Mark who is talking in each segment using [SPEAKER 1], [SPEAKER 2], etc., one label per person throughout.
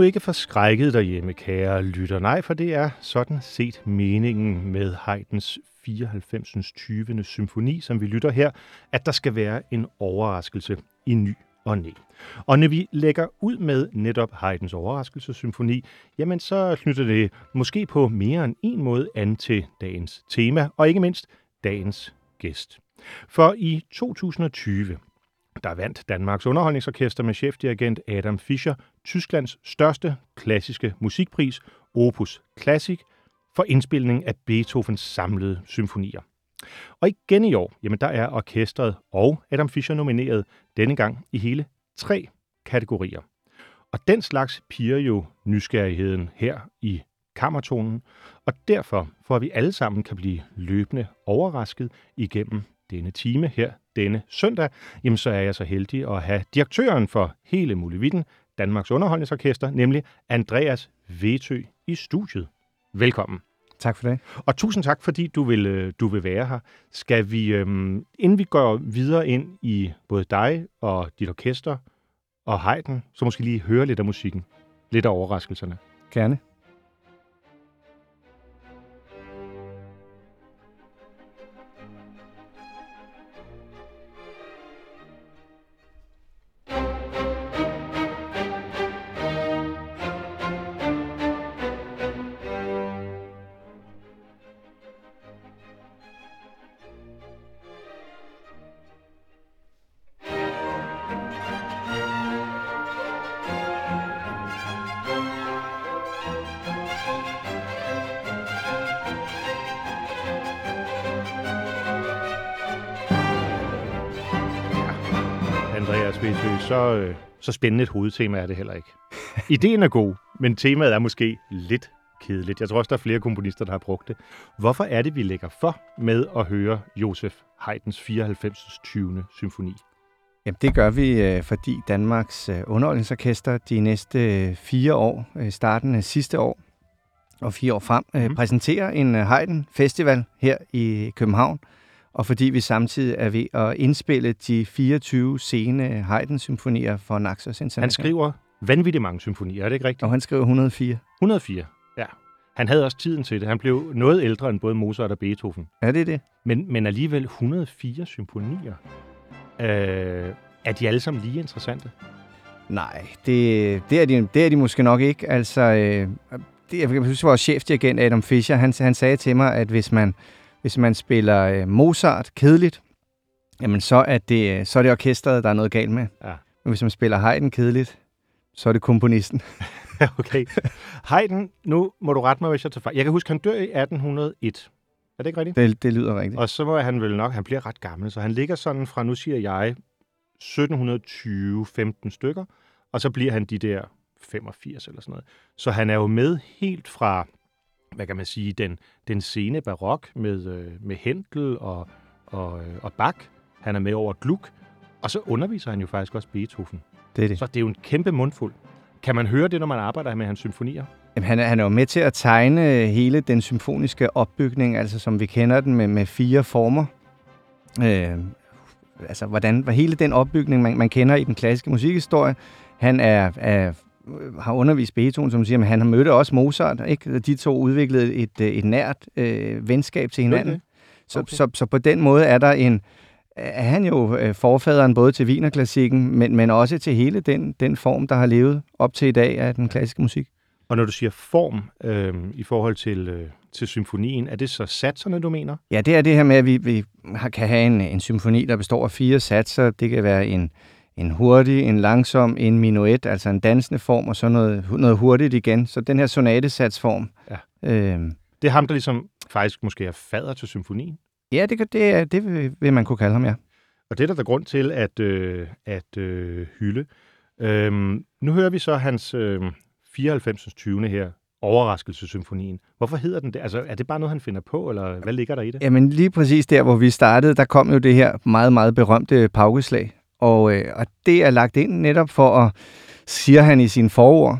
[SPEAKER 1] Nu ikke forskrækket derhjemme, kære lytter. Nej, for det er sådan set meningen med Haydns 94. 20. symfoni, som vi lytter her, at der skal være en overraskelse i ny og næ. Og når vi lægger ud med netop Haydns overraskelsessymfoni, jamen så knytter det måske på mere end en måde an til dagens tema, og ikke mindst dagens gæst. For i 2020, der vandt Danmarks Underholdningsorkester med chefdirigent Adam Fischer Tysklands største klassiske musikpris, Opus Classic, for indspilning af Beethovens samlede symfonier. Og igen i år, jamen der er orkestret og Adam Fischer nomineret denne gang i hele tre kategorier. Og den slags piger jo nysgerrigheden her i kammertonen, og derfor for at vi alle sammen kan blive løbende overrasket igennem denne time her denne søndag, jamen så er jeg så heldig at have direktøren for hele Mulevitten, Danmarks Underholdningsorkester, nemlig Andreas Vetø i studiet. Velkommen.
[SPEAKER 2] Tak for det.
[SPEAKER 1] Og tusind tak, fordi du vil, øh, du vil være her. Skal vi, øhm, inden vi går videre ind i både dig og dit orkester og Haydn, så måske lige høre lidt af musikken. Lidt af overraskelserne.
[SPEAKER 2] Gerne.
[SPEAKER 1] Så spændende et hovedtema er det heller ikke. Ideen er god, men temaet er måske lidt kedeligt. Jeg tror også, der er flere komponister, der har brugt det. Hvorfor er det, vi lægger for med at høre Josef Haydns 94. 20. symfoni?
[SPEAKER 2] Jamen, det gør vi, øh, fordi Danmarks øh, Underholdningsorkester de næste øh, fire år, starten af sidste år og fire år frem, mm. præsenterer en Haydn Festival her i København, og fordi vi samtidig er ved at indspille de 24 sene Haydn-symfonier for Naxos International.
[SPEAKER 1] Han skriver vanvittigt mange symfonier, er det ikke rigtigt?
[SPEAKER 2] Og han skriver 104.
[SPEAKER 1] 104, ja. Han havde også tiden til det. Han blev noget ældre end både Mozart og Beethoven.
[SPEAKER 2] Ja, det er det.
[SPEAKER 1] Men, men alligevel 104 symfonier. Øh, er de alle sammen lige interessante?
[SPEAKER 2] Nej, det, det, er, de, det er de måske nok ikke. Altså, øh, det, jeg huske, vores chefdirigent Adam Fischer, han, han sagde til mig, at hvis man, hvis man spiller øh, Mozart kedeligt, jamen så er, det, så er det orkestret, der er noget galt med.
[SPEAKER 1] Ja.
[SPEAKER 2] Men hvis man spiller Haydn kedeligt, så er det komponisten.
[SPEAKER 1] okay. Haydn, nu må du rette mig, hvis jeg tager fejl. Jeg kan huske, han dør i 1801. Er det ikke rigtigt?
[SPEAKER 2] Det, det lyder rigtigt.
[SPEAKER 1] Og så var han vel nok, han bliver ret gammel, så han ligger sådan fra, nu siger jeg, 1720-15 stykker, og så bliver han de der 85 eller sådan noget. Så han er jo med helt fra, hvad kan man sige, den, den sene barok med, øh, med Händel og, og, øh, og Bach. Han er med over Gluck, og så underviser han jo faktisk også Beethoven.
[SPEAKER 2] Det er det.
[SPEAKER 1] Så det er jo en kæmpe mundfuld. Kan man høre det, når man arbejder med hans symfonier?
[SPEAKER 2] Jamen, han, er, han er jo med til at tegne hele den symfoniske opbygning, altså som vi kender den med, med fire former. Øh, altså, hvordan hele den opbygning, man, man kender i den klassiske musikhistorie, han er, er har undervist Beethoven, som siger, men han har mødt også Mozart, ikke? De to udviklede et, et nært øh, venskab til hinanden. Okay. Så, okay. så, så på den måde er der en, er han jo øh, forfaderen både til Wienerklassikken, men, men også til hele den, den form, der har levet op til i dag af den klassiske musik.
[SPEAKER 1] Og når du siger form øh, i forhold til, øh, til symfonien, er det så satserne, du mener?
[SPEAKER 2] Ja, det er det her med, at vi, vi kan have en, en symfoni, der består af fire satser. Det kan være en, en hurtig, en langsom, en minuet, altså en dansende form, og så noget, noget hurtigt igen. Så den her sonatesatsform.
[SPEAKER 1] Ja. Øh, det er ham, der ligesom faktisk måske er fader til symfonien?
[SPEAKER 2] Ja, det, det, det vil, vil man kunne kalde ham, ja.
[SPEAKER 1] Og det er der, der grund til at, øh, at øh, hylde. Øhm, nu hører vi så hans øh, 94. 20. her, Overraskelsesymfonien. Hvorfor hedder den det? Altså, er det bare noget, han finder på, eller hvad ligger der i det?
[SPEAKER 2] Jamen lige præcis der, hvor vi startede, der kom jo det her meget, meget berømte paukeslag. Og, øh, og det er lagt ind netop for at, siger han i sin forord,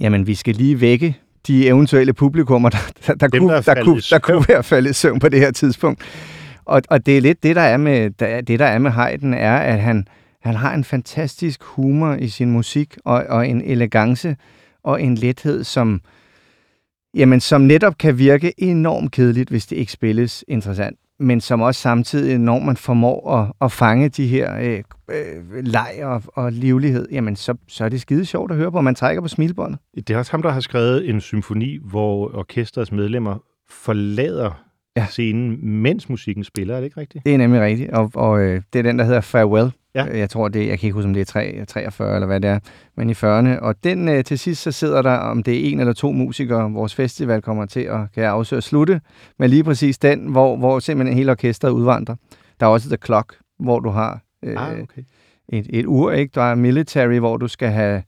[SPEAKER 2] jamen vi skal lige vække de eventuelle publikummer, der, der, der,
[SPEAKER 1] Dem,
[SPEAKER 2] kunne,
[SPEAKER 1] der er
[SPEAKER 2] der, kunne, der kunne være faldet i søvn på det her tidspunkt. Og, og det er lidt det, der er med, der, det, der er med Haydn, er, at han, han har en fantastisk humor i sin musik, og, og en elegance og en lethed, som, jamen, som netop kan virke enormt kedeligt, hvis det ikke spilles interessant, men som også samtidig, når man formår at, at fange de her øh, øh, leg og, og livlighed, jamen så, så er det skide sjovt at høre på, man trækker på smilbåndet.
[SPEAKER 1] Det er også ham, der har skrevet en symfoni, hvor orkestrets medlemmer forlader
[SPEAKER 2] ja.
[SPEAKER 1] scenen, mens musikken spiller. Er det ikke rigtigt?
[SPEAKER 2] Det er nemlig rigtigt, og, og øh, det er den, der hedder Farewell.
[SPEAKER 1] Ja.
[SPEAKER 2] Jeg tror, det jeg kan ikke huske, om det er 3, 43 eller hvad det er, men i 40'erne. Og den øh, til sidst, så sidder der, om det er en eller to musikere, vores festival kommer til at kan jeg afsøge slutte, men lige præcis den, hvor, hvor simpelthen hele orkestret udvandrer. Der er også The Clock, hvor du har øh,
[SPEAKER 1] ah, okay.
[SPEAKER 2] et, et ur, ikke? Der er military, hvor du skal have...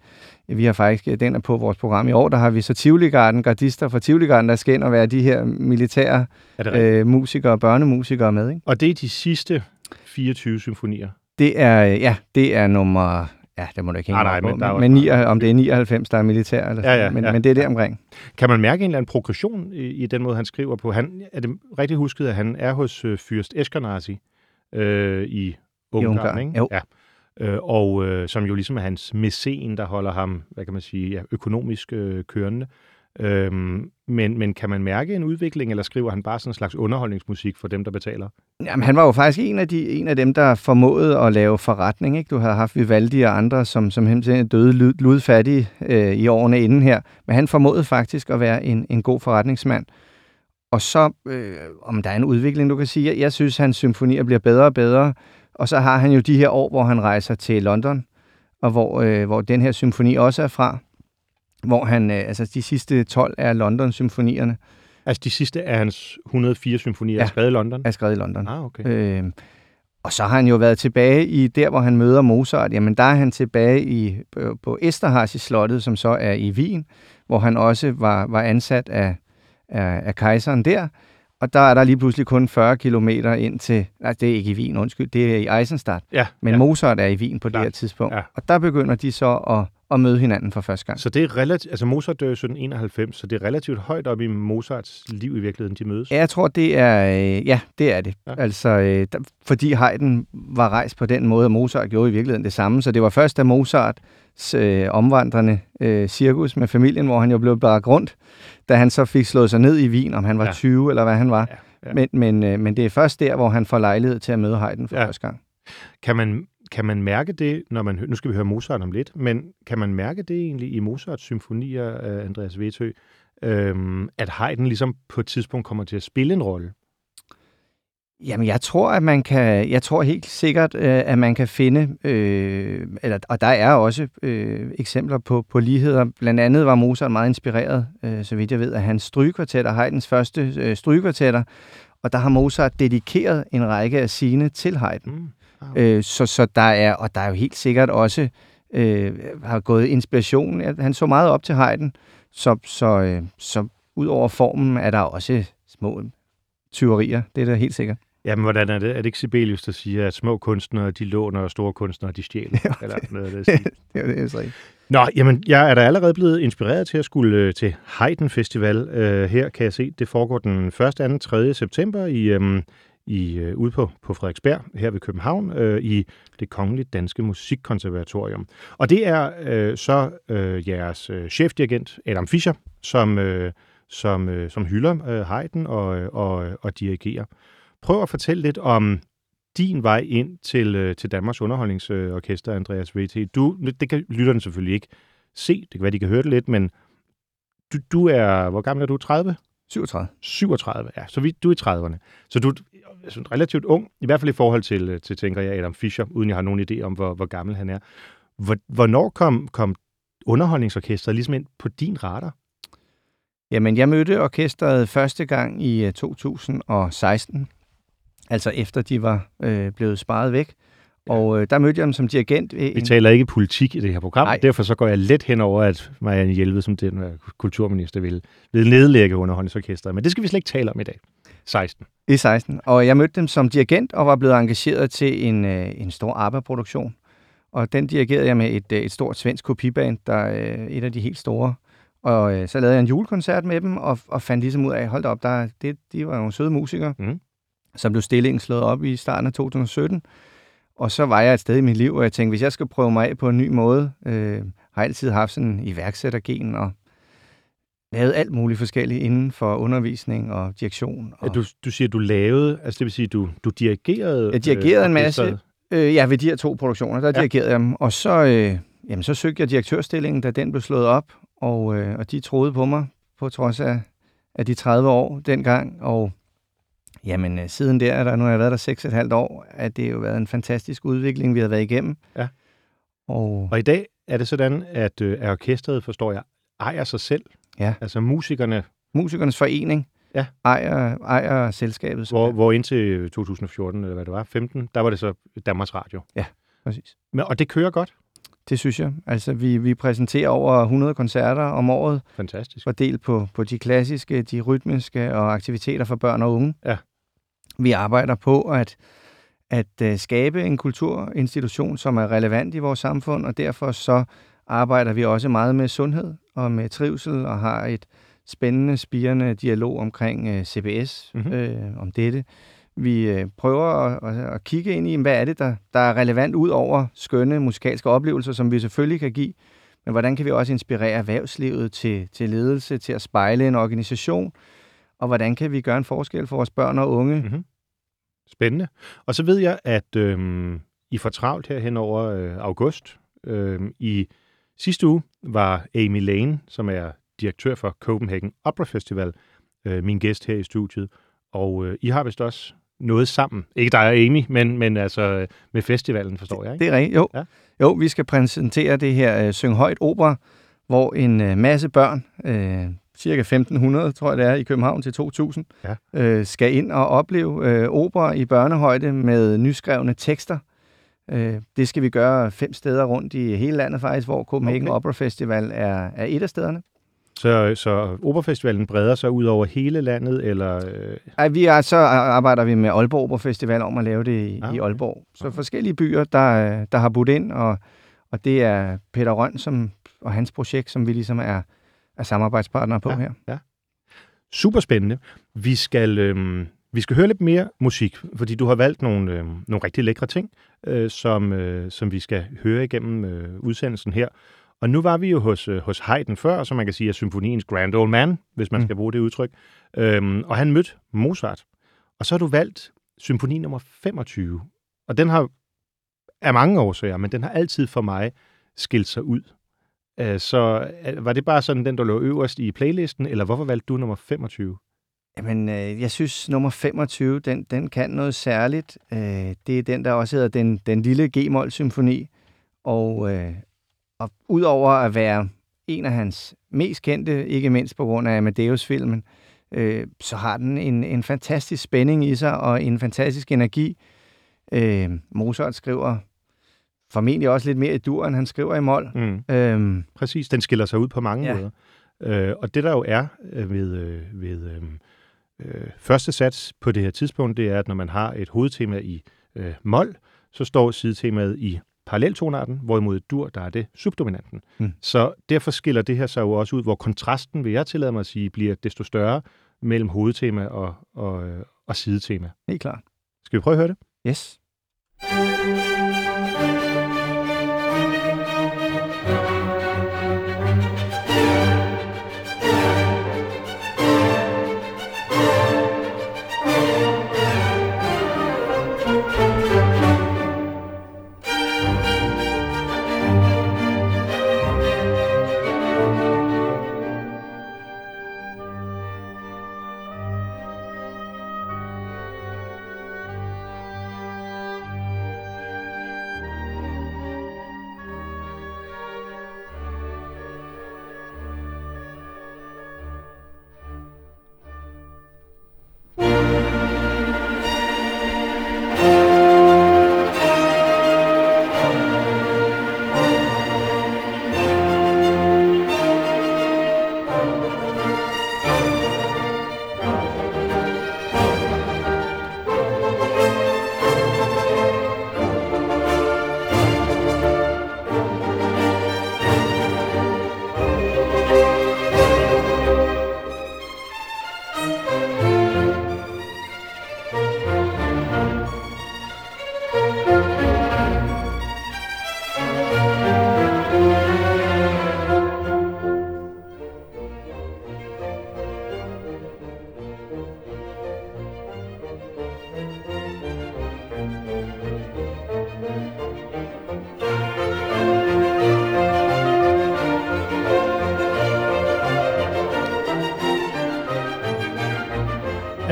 [SPEAKER 2] Vi har faktisk, den er på vores program i år, der har vi så Tivoli Garden, gardister fra Tivoli Garden, der skal ind og være de her militære øh, musikere, børnemusikere med, ikke?
[SPEAKER 1] Og det er de sidste 24 symfonier.
[SPEAKER 2] Det er, ja, det er nummer... Ja, det må du ikke hænge
[SPEAKER 1] Ah, nej,
[SPEAKER 2] på,
[SPEAKER 1] men der er
[SPEAKER 2] men, men
[SPEAKER 1] meget.
[SPEAKER 2] 9, om det er 99, der er militær, eller
[SPEAKER 1] Ja,
[SPEAKER 2] sådan,
[SPEAKER 1] ja,
[SPEAKER 2] men,
[SPEAKER 1] ja.
[SPEAKER 2] men det er der omkring.
[SPEAKER 1] Kan man mærke en eller anden progression i, i den måde, han skriver på? Han, er det rigtigt husket, at han er hos øh, Fyrst Eskenazi øh, i Ungarn,
[SPEAKER 2] Ungarn,
[SPEAKER 1] ikke?
[SPEAKER 2] jo.
[SPEAKER 1] Ja. Øh, og øh, som jo ligesom er hans mæcen, der holder ham, hvad kan man sige, ja, økonomisk øh, kørende. Øhm, men, men kan man mærke en udvikling, eller skriver han bare sådan en slags underholdningsmusik for dem, der betaler?
[SPEAKER 2] Jamen, han var jo faktisk en af, de, en af dem, der formåede at lave forretning. Ikke? Du havde haft Vivaldi og andre, som, som simpelthen døde ludfattige øh, i årene inden her. Men han formåede faktisk at være en, en god forretningsmand. Og så, øh, om der er en udvikling, du kan sige, jeg, jeg synes, hans symfonier bliver bedre og bedre. Og så har han jo de her år, hvor han rejser til London, og hvor, øh, hvor den her symfoni også er fra. Hvor han, øh, altså de sidste 12 er London-symfonierne,
[SPEAKER 1] Altså de sidste af hans 104 symfonier
[SPEAKER 2] Ja.
[SPEAKER 1] er skrevet i London?
[SPEAKER 2] er skrevet i London.
[SPEAKER 1] Ah, okay.
[SPEAKER 2] Øh, og så har han jo været tilbage i der, hvor han møder Mozart. Jamen, der er han tilbage i, på, på Esterhazy-slottet, som så er i Wien, hvor han også var, var ansat af, af, af kejseren der. Og der er der lige pludselig kun 40 kilometer ind til... Nej, det er ikke i Wien, undskyld. Det er i Eisenstadt.
[SPEAKER 1] Ja,
[SPEAKER 2] Men
[SPEAKER 1] ja.
[SPEAKER 2] Mozart er i Wien på
[SPEAKER 1] Klart.
[SPEAKER 2] det her tidspunkt.
[SPEAKER 1] Ja.
[SPEAKER 2] Og der begynder de så at, at møde hinanden for første gang.
[SPEAKER 1] Så det er relativt, altså Mozart dør i 1791, så det er relativt højt op i Mozarts liv i virkeligheden, de mødes.
[SPEAKER 2] Ja, Jeg tror, det er... Øh, ja, det er det.
[SPEAKER 1] Ja.
[SPEAKER 2] Altså, øh, der, fordi Haydn var rejst på den måde, og Mozart gjorde i virkeligheden det samme. Så det var først, da Mozarts øh, omvandrende øh, cirkus med familien, hvor han jo blev bragt rundt, da han så fik slået sig ned i Wien, om han var
[SPEAKER 1] Ja.
[SPEAKER 2] ja. 20 eller hvad han var.
[SPEAKER 1] Ja, ja.
[SPEAKER 2] Men, men, øh, men det er først der, hvor han får lejlighed til at møde Haydn for
[SPEAKER 1] ja.
[SPEAKER 2] første gang.
[SPEAKER 1] Kan man, kan man mærke det, når man nu skal vi høre Mozart om lidt, men kan man mærke det egentlig i Mozarts symfonier, af Andreas Vetø, øhm, at Haydn ligesom på et tidspunkt kommer til at spille en rolle?
[SPEAKER 2] Jamen, jeg tror, at man kan, jeg tror helt sikkert, øh, at man kan finde, øh, eller, og der er også øh, eksempler på, på ligheder. Blandt andet var Mozart meget inspireret, øh, så vidt jeg ved, af hans strygekvartetter, Haydns første øh, strygekvartetter, og der har Mozart dedikeret en række af sine til Haydn.
[SPEAKER 1] Mm. Okay.
[SPEAKER 2] Øh, så, så der er, og der er jo helt sikkert også, øh, har gået inspiration. Ja, Han så meget op til Haydn, så, så, øh, så ud over formen er der også små tyverier, det er da helt sikkert.
[SPEAKER 1] Jamen, hvordan er det? Er det ikke Sibelius, der siger, at små kunstnere, de låner, og store kunstnere, de stjæler?
[SPEAKER 2] Jo,
[SPEAKER 1] Eller noget det. stil?
[SPEAKER 2] Det er det, jeg siger.
[SPEAKER 1] Nå, jamen, jeg er da allerede blevet inspireret til at skulle øh, til Haydn Festival. Øh, her kan jeg se, det foregår den 1., 2., 3. september i, øhm, i øh, ude på, på Frederiksberg, her ved København, øh, i det Kongelige Danske Musikkonservatorium. Og det er øh, så øh, jeres øh, chefdirigent, Adam Fischer, som, øh, som, øh, som hylder øh, Haydn og, øh, og, og dirigerer. Prøv at fortælle lidt om din vej ind til, øh, til Danmarks Underholdningsorkester, Andreas V.T. Du, det kan lytterne selvfølgelig ikke se, det kan være, de kan høre det lidt, men du, du er, hvor gammel er du? 30?
[SPEAKER 2] 37.
[SPEAKER 1] 37, ja. Så vi, du er i 30'erne. Så du er altså, relativt ung, i hvert fald i forhold til, øh, til tænker jeg, Adam Fischer, uden jeg har nogen idé om, hvor, hvor gammel han er. Hvor, hvornår kom, kom underholdningsorkestret ligesom ind på din radar?
[SPEAKER 2] Jamen, jeg mødte orkestret første gang i øh, 2016, altså efter de var øh, blevet sparet væk. Og øh, der mødte jeg ham som dirigent. ved
[SPEAKER 1] Vi
[SPEAKER 2] en-
[SPEAKER 1] taler ikke politik i det her program,
[SPEAKER 2] Nej.
[SPEAKER 1] derfor så går jeg let hen over, at Marianne Hjelved, som den øh, kulturminister, vil, vil nedlægge underholdningsorkestret. Men det skal vi slet ikke tale om i dag. 16.
[SPEAKER 2] I 16. Og jeg mødte dem som dirigent og var blevet engageret til en, øh, en stor ABBA-produktion. Og den dirigerede jeg med et, øh, et stort svensk kopiband, der er øh, et af de helt store. Og øh, så lavede jeg en julekoncert med dem, og, og fandt ligesom ud af, hold op, der, det, de var nogle søde musikere.
[SPEAKER 1] Mhm.
[SPEAKER 2] Så blev stillingen slået op i starten af 2017. Og så var jeg et sted i mit liv, hvor jeg tænkte, hvis jeg skal prøve mig af på en ny måde, øh, har jeg altid haft sådan en iværksættergen og lavet alt muligt forskelligt inden for undervisning og direktion. Og,
[SPEAKER 1] Ja, du, du siger, du lavede, altså det vil sige, du, du dirigerede...
[SPEAKER 2] Jeg dirigerede en masse. Øh, ja, ved de her to produktioner, der
[SPEAKER 1] ja.
[SPEAKER 2] dirigerede jeg dem. Og så, øh, jamen, så søgte jeg direktørstillingen, da den blev slået op. Og, øh, og de troede på mig, på trods af, af de 30 år dengang. Og jamen, øh, siden der, der nu har jeg været der 6,5 år, at det jo været en fantastisk udvikling, vi har været igennem.
[SPEAKER 1] Ja.
[SPEAKER 2] Og,
[SPEAKER 1] Og i dag er det sådan, at, øh, at orkestret, forstår jeg, ejer sig selv.
[SPEAKER 2] Ja.
[SPEAKER 1] Altså musikerne,
[SPEAKER 2] Musikernes Forening
[SPEAKER 1] Ja.
[SPEAKER 2] ejer, ejer selskabet.
[SPEAKER 1] hvor, hvor indtil 2014, eller hvad det var, 15, der var det så Danmarks Radio.
[SPEAKER 2] Præcis.
[SPEAKER 1] Men, og det kører godt.
[SPEAKER 2] Det synes jeg. Altså, vi, vi præsenterer over 100 koncerter om året,
[SPEAKER 1] Fantastisk.
[SPEAKER 2] fordelt på, på de klassiske, de rytmiske og aktiviteter for børn og unge.
[SPEAKER 1] Ja.
[SPEAKER 2] Vi arbejder på at, at uh, skabe en kulturinstitution, som er relevant i vores samfund, og derfor så arbejder vi også meget med sundhed og med trivsel og har et spændende, spirende dialog omkring uh, CBS,
[SPEAKER 1] Mhm.
[SPEAKER 2] mm-hmm. øh, om dette. Vi øh, prøver at, at, at kigge ind i, hvad er det, der, der er relevant ud over skønne musikalske oplevelser, som vi selvfølgelig kan give, men hvordan kan vi også inspirere erhvervslivet til, til ledelse, til at spejle en organisation? Og hvordan kan vi gøre en forskel for vores børn og unge?
[SPEAKER 1] Mm-hmm. Spændende. Og så ved jeg, at øhm, I får travlt her hen over øh, august. Øhm, I sidste uge var Amy Lane, som er direktør for Copenhagen Opera Festival, øh, min gæst her i studiet. Og øh, I har vist også noget sammen. Ikke dig og Amy, men, men altså øh, med festivalen, forstår jeg, ikke?
[SPEAKER 2] Det er rigtigt, jo.
[SPEAKER 1] Ja.
[SPEAKER 2] Jo, vi skal præsentere det her øh, Syng Højt Opera, hvor en øh, masse børn, øh, cirka 1500, tror jeg det er, i København til 2000,
[SPEAKER 1] Ja.
[SPEAKER 2] øh, skal ind og opleve øh, opera i børnehøjde med nyskrevne tekster. Øh, det skal vi gøre fem steder rundt i hele landet faktisk, hvor Copenhagen
[SPEAKER 1] Okay.
[SPEAKER 2] okay. Opera Festival er, er et af stederne.
[SPEAKER 1] Så, så Operafestivalen breder sig ud over hele landet, eller... Øh,
[SPEAKER 2] Ej, vi er, så arbejder vi med Aalborg Opera Festival om at lave det i,
[SPEAKER 1] Ah,
[SPEAKER 2] ah, i
[SPEAKER 1] okay.
[SPEAKER 2] Aalborg. Så
[SPEAKER 1] Ah.
[SPEAKER 2] forskellige byer, der, der har budt ind, og, og det er Peter Røn som, og hans projekt, som vi ligesom er, er samarbejdspartnere på
[SPEAKER 1] Ja.
[SPEAKER 2] her.
[SPEAKER 1] super spændende. Vi skal, øhm, vi skal høre lidt mere musik, fordi du har valgt nogle, øhm, nogle rigtig lækre ting, øh, som, øh, som vi skal høre igennem øh, udsendelsen her. Og nu var vi jo hos, øh, hos Haydn før, som man kan sige er symfoniens grand old man, hvis man
[SPEAKER 2] Mm.
[SPEAKER 1] skal bruge det udtryk. Øhm, og han mødte Mozart. Og så har du valgt symfoni nummer 25. Og den har af mange årsager, men den har altid for mig skilt sig ud. Øh, så øh, var det bare sådan den, der lå øverst i playlisten, eller hvorfor valgte du nummer 25?
[SPEAKER 2] Jamen, øh, jeg synes, nummer 25, den, den kan noget særligt. Øh, det er den, der også hedder den, den lille G-mol-symfoni. Og, øh, og udover at være en af hans mest kendte, ikke mindst på grund af Amadeus-filmen, øh, så har den en, en fantastisk spænding i sig og en fantastisk energi. Øh, Mozart skriver formentlig også lidt mere i dur, end han skriver i mol.
[SPEAKER 1] Mm.
[SPEAKER 2] Øh,
[SPEAKER 1] Præcis, den skiller sig ud på mange ja. Måder. Øh, og det der jo er øh, ved, øh, ved øh, øh, første sats på det her tidspunkt, det er, at når man har et hovedtema i øh, mol, så står sidetemaet i paralleltonarten, hvorimod dur, der er det subdominanten.
[SPEAKER 2] Mm.
[SPEAKER 1] Så derfor skiller det her sig jo også ud, hvor kontrasten, vil jeg tillade mig at sige, bliver desto større mellem hovedtema og, og, og sidetema.
[SPEAKER 2] helt klart.
[SPEAKER 1] Skal vi prøve at høre det?
[SPEAKER 2] Yes.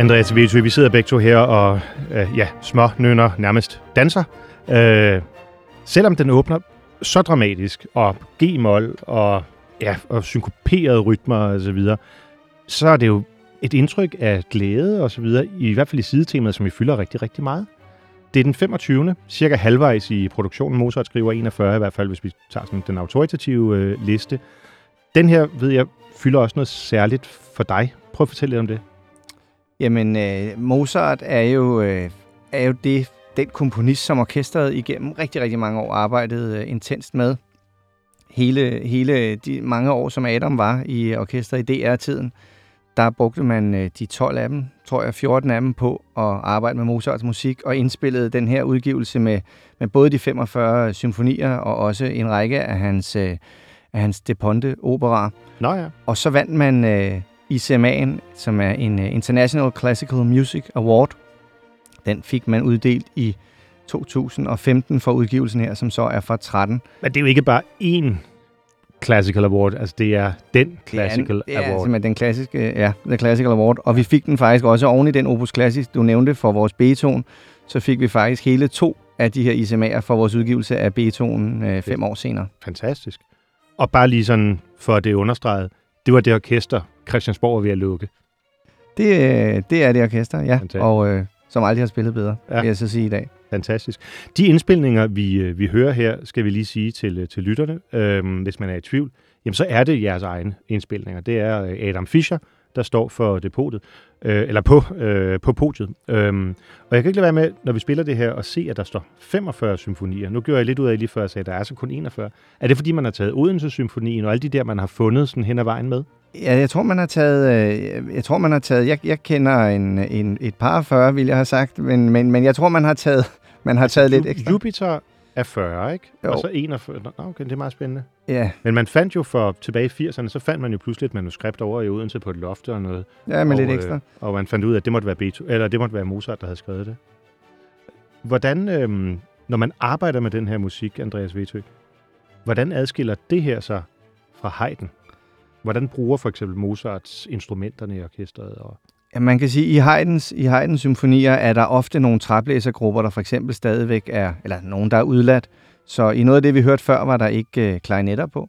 [SPEAKER 1] Andreas Vetø, vi sidder begge to her og øh, ja, små nønner nærmest danser. Øh, selvom den åbner så dramatisk, og G-mol, og, ja, og synkoperede rytmer og så videre, så er det jo et indtryk af glæde og så videre, i hvert fald i sidetemaet, som vi fylder rigtig, rigtig meget. Det er den 25. cirka halvvejs i produktionen. Mozart skriver 41 i hvert fald, hvis vi tager sådan den autoritative øh, liste. Den her, ved jeg, fylder også noget særligt for dig. Prøv at fortælle lidt om det.
[SPEAKER 2] Jamen, øh, Mozart er jo, øh, er jo det, den komponist, som orkestret igennem rigtig, rigtig mange år arbejdede øh, intenst med. Hele, hele de mange år, som Adam var i orkestret i DR-tiden, der brugte man øh, de 12 af dem, tror jeg 14 af dem, på at arbejde med Mozarts musik, og indspillede den her udgivelse med, med både de 45 symfonier og også en række af hans, øh, af hans De Ponte operaer.
[SPEAKER 1] Nå ja.
[SPEAKER 2] Og så vandt man øh, ICMA'en, som er en uh, International Classical Music Award. Den fik man uddelt i 2015 for udgivelsen her, som så er fra 13.
[SPEAKER 1] Men det er jo ikke bare én Classical Award, altså det er den Classical
[SPEAKER 2] er
[SPEAKER 1] Award.
[SPEAKER 2] simpelthen den klassiske, ja, The Classical Award. Og vi fik den faktisk også oven i den Opus Classic, du nævnte for vores Beethoven. Så fik vi faktisk hele to af de her ICMA'er for vores udgivelse af Beethoven øh, fem år senere.
[SPEAKER 1] Fantastisk. Og bare lige sådan, for at det er understreget, det var det orkester, Christiansborg var ved at lukke.
[SPEAKER 2] Det, øh, det er det orkester, ja.
[SPEAKER 1] Fantastisk.
[SPEAKER 2] Og øh, som aldrig har spillet bedre,
[SPEAKER 1] Ja.
[SPEAKER 2] vil jeg så sige i dag.
[SPEAKER 1] Fantastisk. De indspilninger, vi, øh, vi hører her, skal vi lige sige til, øh, til lytterne, øhm, hvis man er i tvivl, jamen så er det jeres egne indspilninger. Det er Adam Fischer, der står for depotet, øh, eller på, øh, på podiet. Øhm, og jeg kan ikke lade være med, når vi spiller det her, og se, at der står 45 symfonier. Nu gjorde jeg lidt ud af lige før, jeg sagde, at der er så kun 41. Er det, fordi man har taget Odense-symfonien og alle de der, man har fundet sådan hen ad vejen med?
[SPEAKER 2] Ja, jeg tror, man har taget... Øh, jeg tror, man har taget... Jeg, jeg kender en, en, et par 40, vil jeg have sagt, men, men, men jeg tror, man har taget, man har taget lidt ekstra.
[SPEAKER 1] Jupiter er 40, ikke?
[SPEAKER 2] Jo.
[SPEAKER 1] Og så 41. Nå, okay, det er meget spændende.
[SPEAKER 2] Ja,
[SPEAKER 1] Men man fandt jo for tilbage i 80'erne, så fandt man jo pludselig et manuskript over i Odense på et loft og noget.
[SPEAKER 2] ja
[SPEAKER 1] og,
[SPEAKER 2] lidt ekstra.
[SPEAKER 1] Øh, og man fandt ud af, at det måtte være, Beethoven, eller det måtte være Mozart, der havde skrevet det. Hvordan, øhm, når man arbejder med den her musik, Andreas Vetø, hvordan adskiller det her sig fra Haydn? Hvordan bruger for eksempel Mozarts instrumenterne i orkestret? Og...
[SPEAKER 2] Ja, man kan sige, at i Haydns, i Haydns symfonier er der ofte nogle træblæsergrupper, der for eksempel stadigvæk er, eller nogen, der er udladt. Så i noget af det, vi hørte før, var der ikke øh, klarinetter på.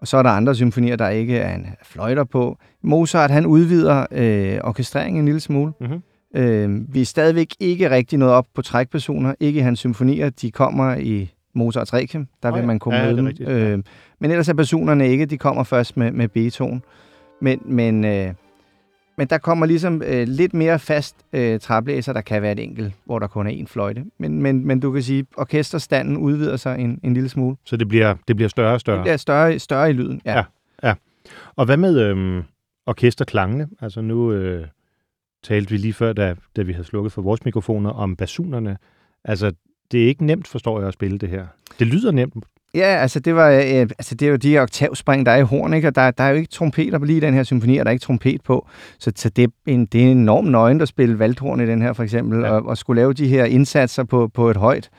[SPEAKER 2] Og så er der andre symfonier, der ikke er en fløjter på. Mozart, han udvider øh, orkestreringen en lille smule.
[SPEAKER 1] Mm-hmm.
[SPEAKER 2] Øh, vi er stadigvæk ikke rigtig nået op på trækpersoner. Ikke i hans symfonier. De kommer i Mozarts Requiem. Der
[SPEAKER 1] Nå
[SPEAKER 2] vil man kunne
[SPEAKER 1] Ja,
[SPEAKER 2] møde dem. Øh, men ellers er personerne ikke. De kommer først med, med Beethoven. Men, men, øh, men der kommer ligesom øh, lidt mere fast øh, træblæser. Der kan være et enkelt, hvor der kun er én fløjte. Men, men, men du kan sige, at orkesterstanden udvider sig en, en lille smule.
[SPEAKER 1] Så det bliver, det bliver større og større.
[SPEAKER 2] Det bliver større, større i lyden. Ja.
[SPEAKER 1] Ja. Og hvad med øhm, orkesterklangene? Altså nu øh, talte vi lige før, da, da vi havde slukket for vores mikrofoner, om basunerne. Altså, det er ikke nemt, forstår jeg, at spille det her. Det lyder nemt.
[SPEAKER 2] Ja, altså det, var, øh, altså det er jo de oktavspring, der er i horn, ikke? og der, der er jo ikke trompeter på lige den her symfoni, og der er ikke trompet på. Så, så det, er en, det er enormt nøgen at spille valthorn i den her, for eksempel,
[SPEAKER 1] Ja.
[SPEAKER 2] og, og skulle lave de her indsatser på, på et højt,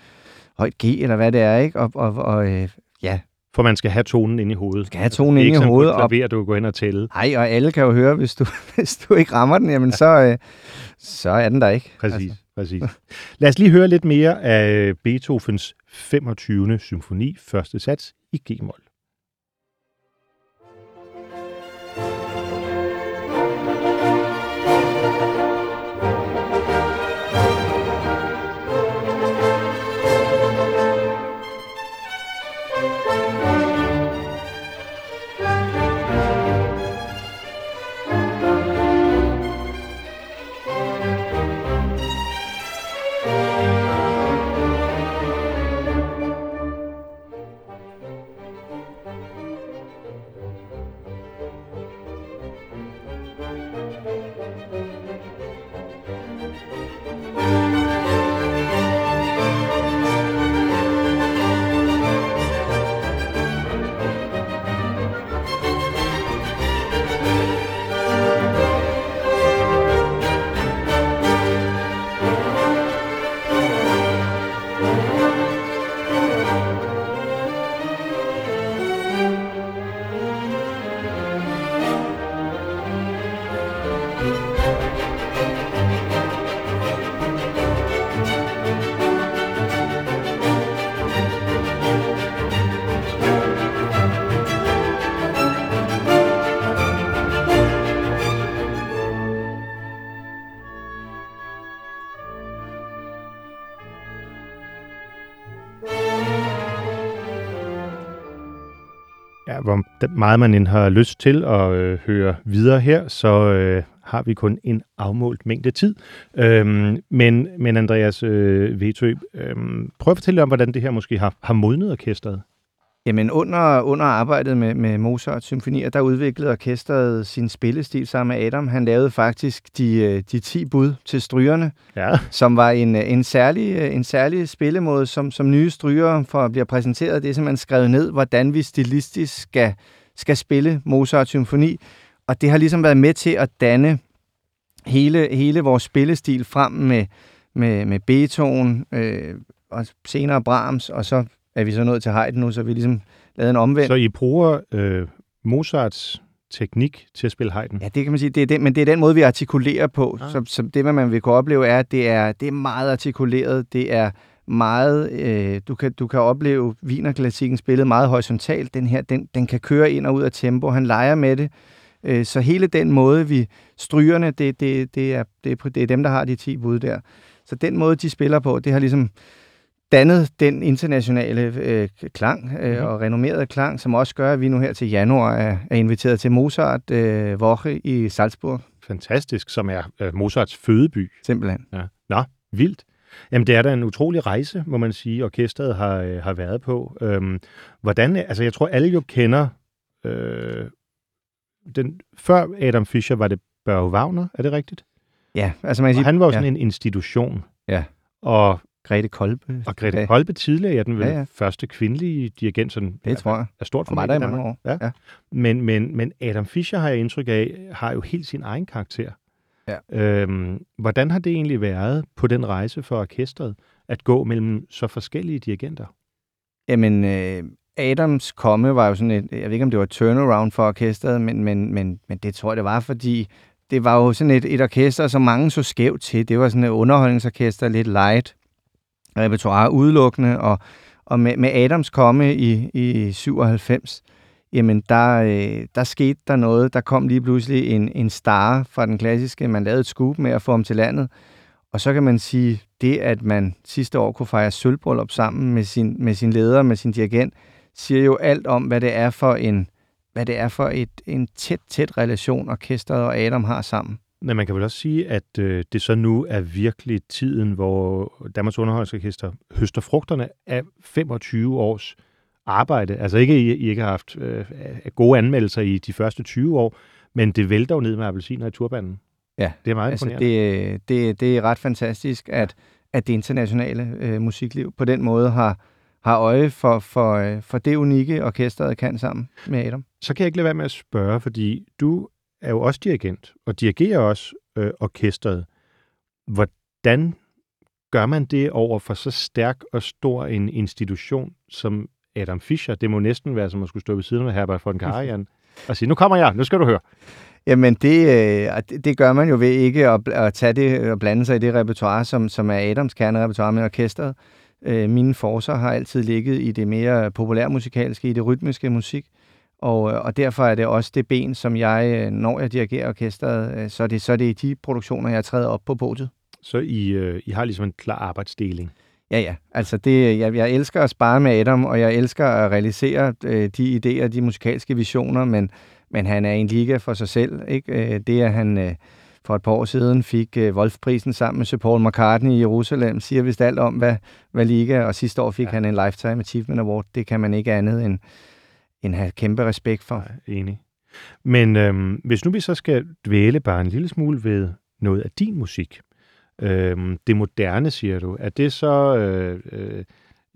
[SPEAKER 2] højt G, eller hvad det er, ikke? Og, og, og øh, ja,
[SPEAKER 1] For man skal have tonen inde i hovedet.
[SPEAKER 2] skal have tonen
[SPEAKER 1] Det er
[SPEAKER 2] inde
[SPEAKER 1] ikke
[SPEAKER 2] i
[SPEAKER 1] sådan
[SPEAKER 2] hovedet.
[SPEAKER 1] på
[SPEAKER 2] Og,
[SPEAKER 1] et klaver, du går ind og tælle.
[SPEAKER 2] ej, og alle kan jo høre, hvis du, hvis du ikke rammer den, jamen så, øh, så er den der ikke.
[SPEAKER 1] Præcis, altså præcis. Lad os lige høre lidt mere af Beethovens 25. symfoni, første sats i G-mol. Meget man end har lyst til at øh, høre videre her, så øh, har vi kun en afmålt mængde tid. Øhm, men, men Andreas øh, Vetø, øh, prøv at fortælle om, hvordan det her måske har, har modnet orkestret.
[SPEAKER 2] Jamen under, under arbejdet med, med Mozart symfonier, der udviklede orkestret sin spillestil sammen med Adam. Han lavede faktisk de, øh, de 10 bud til strygerne,
[SPEAKER 1] ja.
[SPEAKER 2] som var en, en, særlig, en særlig spillemåde, som, som nye strygere for bliver præsenteret. Det er simpelthen skrevet ned, hvordan vi stilistisk skal, skal spille Mozart symfoni. Og det har ligesom været med til at danne hele, hele vores spillestil frem med, med, med Beethoven, øh, og senere Brahms, og så er vi så nået til Haydn nu, så vi ligesom lavet en omvendt.
[SPEAKER 1] Så I bruger øh, Mozarts teknik til at spille Haydn?
[SPEAKER 2] Ja, det kan man sige, det er den, men det er den måde, vi artikulerer på. Ah. Så, så det, hvad man vil kunne opleve, er, at det er, det er meget artikuleret, det er meget, øh, du, kan, du kan opleve Wienerklassikken spillet meget horisontalt. Den her, den, den kan køre ind og ud af tempo, han leger med det. Øh, så hele den måde, vi strygerne, det, det, det, er, det, er, det er dem, der har de 10 bud der. Så den måde, de spiller på, det har ligesom dannet den internationale øh, klang øh, mm-hmm. og renommerede klang, som også gør, at vi nu her til januar er, er inviteret til Mozart øh, Woche i Salzburg.
[SPEAKER 1] Fantastisk, som er øh, Mozarts fødeby.
[SPEAKER 2] Simpelthen.
[SPEAKER 1] Ja. Nå, vildt. Jamen, det er da en utrolig rejse, må man sige, orkestret har, øh, har været på. Øhm, hvordan, altså jeg tror, alle jo kender, øh, den, før Adam Fischer var det Børge Wagner, er det rigtigt?
[SPEAKER 2] Ja, altså man kan sige...
[SPEAKER 1] Og han var jo sådan ja. en institution.
[SPEAKER 2] Ja.
[SPEAKER 1] Og
[SPEAKER 2] Grete Kolbe.
[SPEAKER 1] Og Grete ja. Kolbe tidligere, ja, den vel ja, ja. første kvindelige dirigent, sådan,
[SPEAKER 2] det tror jeg.
[SPEAKER 1] Er stort
[SPEAKER 2] for mig der i mange år.
[SPEAKER 1] Ja. ja. Men, men, men Adam Fischer, har jeg indtryk af, har jo helt sin egen karakter. Ja. Øhm, hvordan har det egentlig været på den rejse for orkestret, at gå mellem så forskellige dirigenter?
[SPEAKER 2] Jamen, øh, Adams komme var jo sådan et, jeg ved ikke, om det var et turnaround for orkestret, men, men, men, men det tror jeg, det var, fordi det var jo sådan et, et orkester, som mange så skævt til. Det var sådan et underholdningsorkester, lidt light, repertoire udelukkende, og, og med, med Adams komme i, i 97, jamen der, øh, der skete der noget. Der kom lige pludselig en, en star fra den klassiske. Man lavede et scoop med at få ham til landet. Og så kan man sige, det at man sidste år kunne fejre sølvbrøllup sammen med sin, med sin leder, med sin dirigent, siger jo alt om, hvad det er for en, hvad det er for et, en tæt, tæt relation, orkestret og Adam har sammen.
[SPEAKER 1] Men man kan vel også sige, at øh, det så nu er virkelig tiden, hvor Danmarks Underholdningsorkester høster frugterne af 25 års arbejde. Altså ikke, I, I ikke har haft øh, gode anmeldelser i de første 20 år, men det vælter jo ned med appelsiner i turbanen.
[SPEAKER 2] Ja,
[SPEAKER 1] det er meget
[SPEAKER 2] altså det, det, det er ret fantastisk, at, at det internationale øh, musikliv på den måde har, har øje for, for, øh, for det unikke, orkestret kan sammen med Adam.
[SPEAKER 1] Så kan jeg ikke lade være med at spørge, fordi du er jo også dirigent, og dirigerer også øh, orkestret. Hvordan gør man det over for så stærk og stor en institution som Adam Fischer? Det må næsten være som at skulle stå ved siden af Herbert von Karajan og sige, nu kommer jeg, nu skal du høre.
[SPEAKER 2] Jamen, det, øh, det gør man jo ved ikke at, at tage det og blande sig i det repertoire, som, som er Adams kernerepertoire med orkestret. Øh, mine forser har altid ligget i det mere populærmusikalske, i det rytmiske musik. Og, øh, og derfor er det også det ben, som jeg, øh, når jeg dirigerer orkestret, øh, så er det, så er det i de produktioner, jeg træder op på podiet.
[SPEAKER 1] Så I, øh, I har ligesom en klar arbejdsdeling?
[SPEAKER 2] Ja, ja. Altså, det, jeg, jeg elsker at spare med Adam, og jeg elsker at realisere øh, de idéer, de musikalske visioner, men, men han er en liga for sig selv. Ikke? Det, at han øh, for et par år siden fik øh, Wolf-prisen sammen med Sir Paul McCartney i Jerusalem, siger vist alt om, hvad, hvad liga, og sidste år fik ja. han en Lifetime Achievement Award. Det kan man ikke andet end en have kæmpe respekt for.
[SPEAKER 1] Ja, enig. Men øhm, hvis nu vi så skal dvæle bare en lille smule ved noget af din musik, øhm, det moderne, siger du, er det så, øh, øh,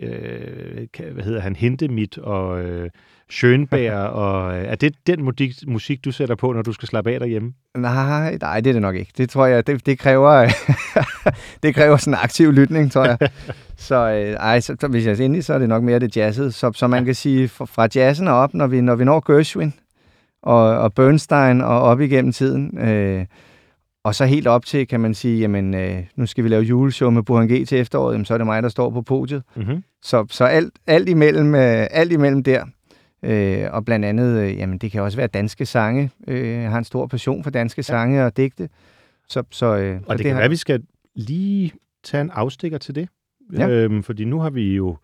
[SPEAKER 1] øh hvad hedder han, Hindemith og øh, Schönberg, og øh, er det den musik, musik, du sætter på, når du skal slappe af derhjemme?
[SPEAKER 2] Nej, nej, det er det nok ikke. Det tror jeg, det, det kræver, det kræver sådan en aktiv lytning, tror jeg. så, øh, ej, så, så, hvis jeg er inde så er det nok mere det jazzet. Så, så man kan sige, fra, fra jazzen og op, når vi, når vi når Gershwin og, og Bernstein og op igennem tiden, øh, og så helt op til, kan man sige, jamen, øh, nu skal vi lave juleshow med Burhan G til efteråret, jamen, så er det mig, der står på podiet. Mm-hmm. Så, så alt, alt, imellem, øh, alt imellem der, Øh, og blandt andet, øh, jamen det kan også være danske sange. Øh, jeg har en stor passion for danske ja. sange og digte. Så, så, øh,
[SPEAKER 1] og
[SPEAKER 2] så
[SPEAKER 1] det, det kan har... være, at vi skal lige tage en afstikker til det. Ja. Øhm, fordi nu har vi jo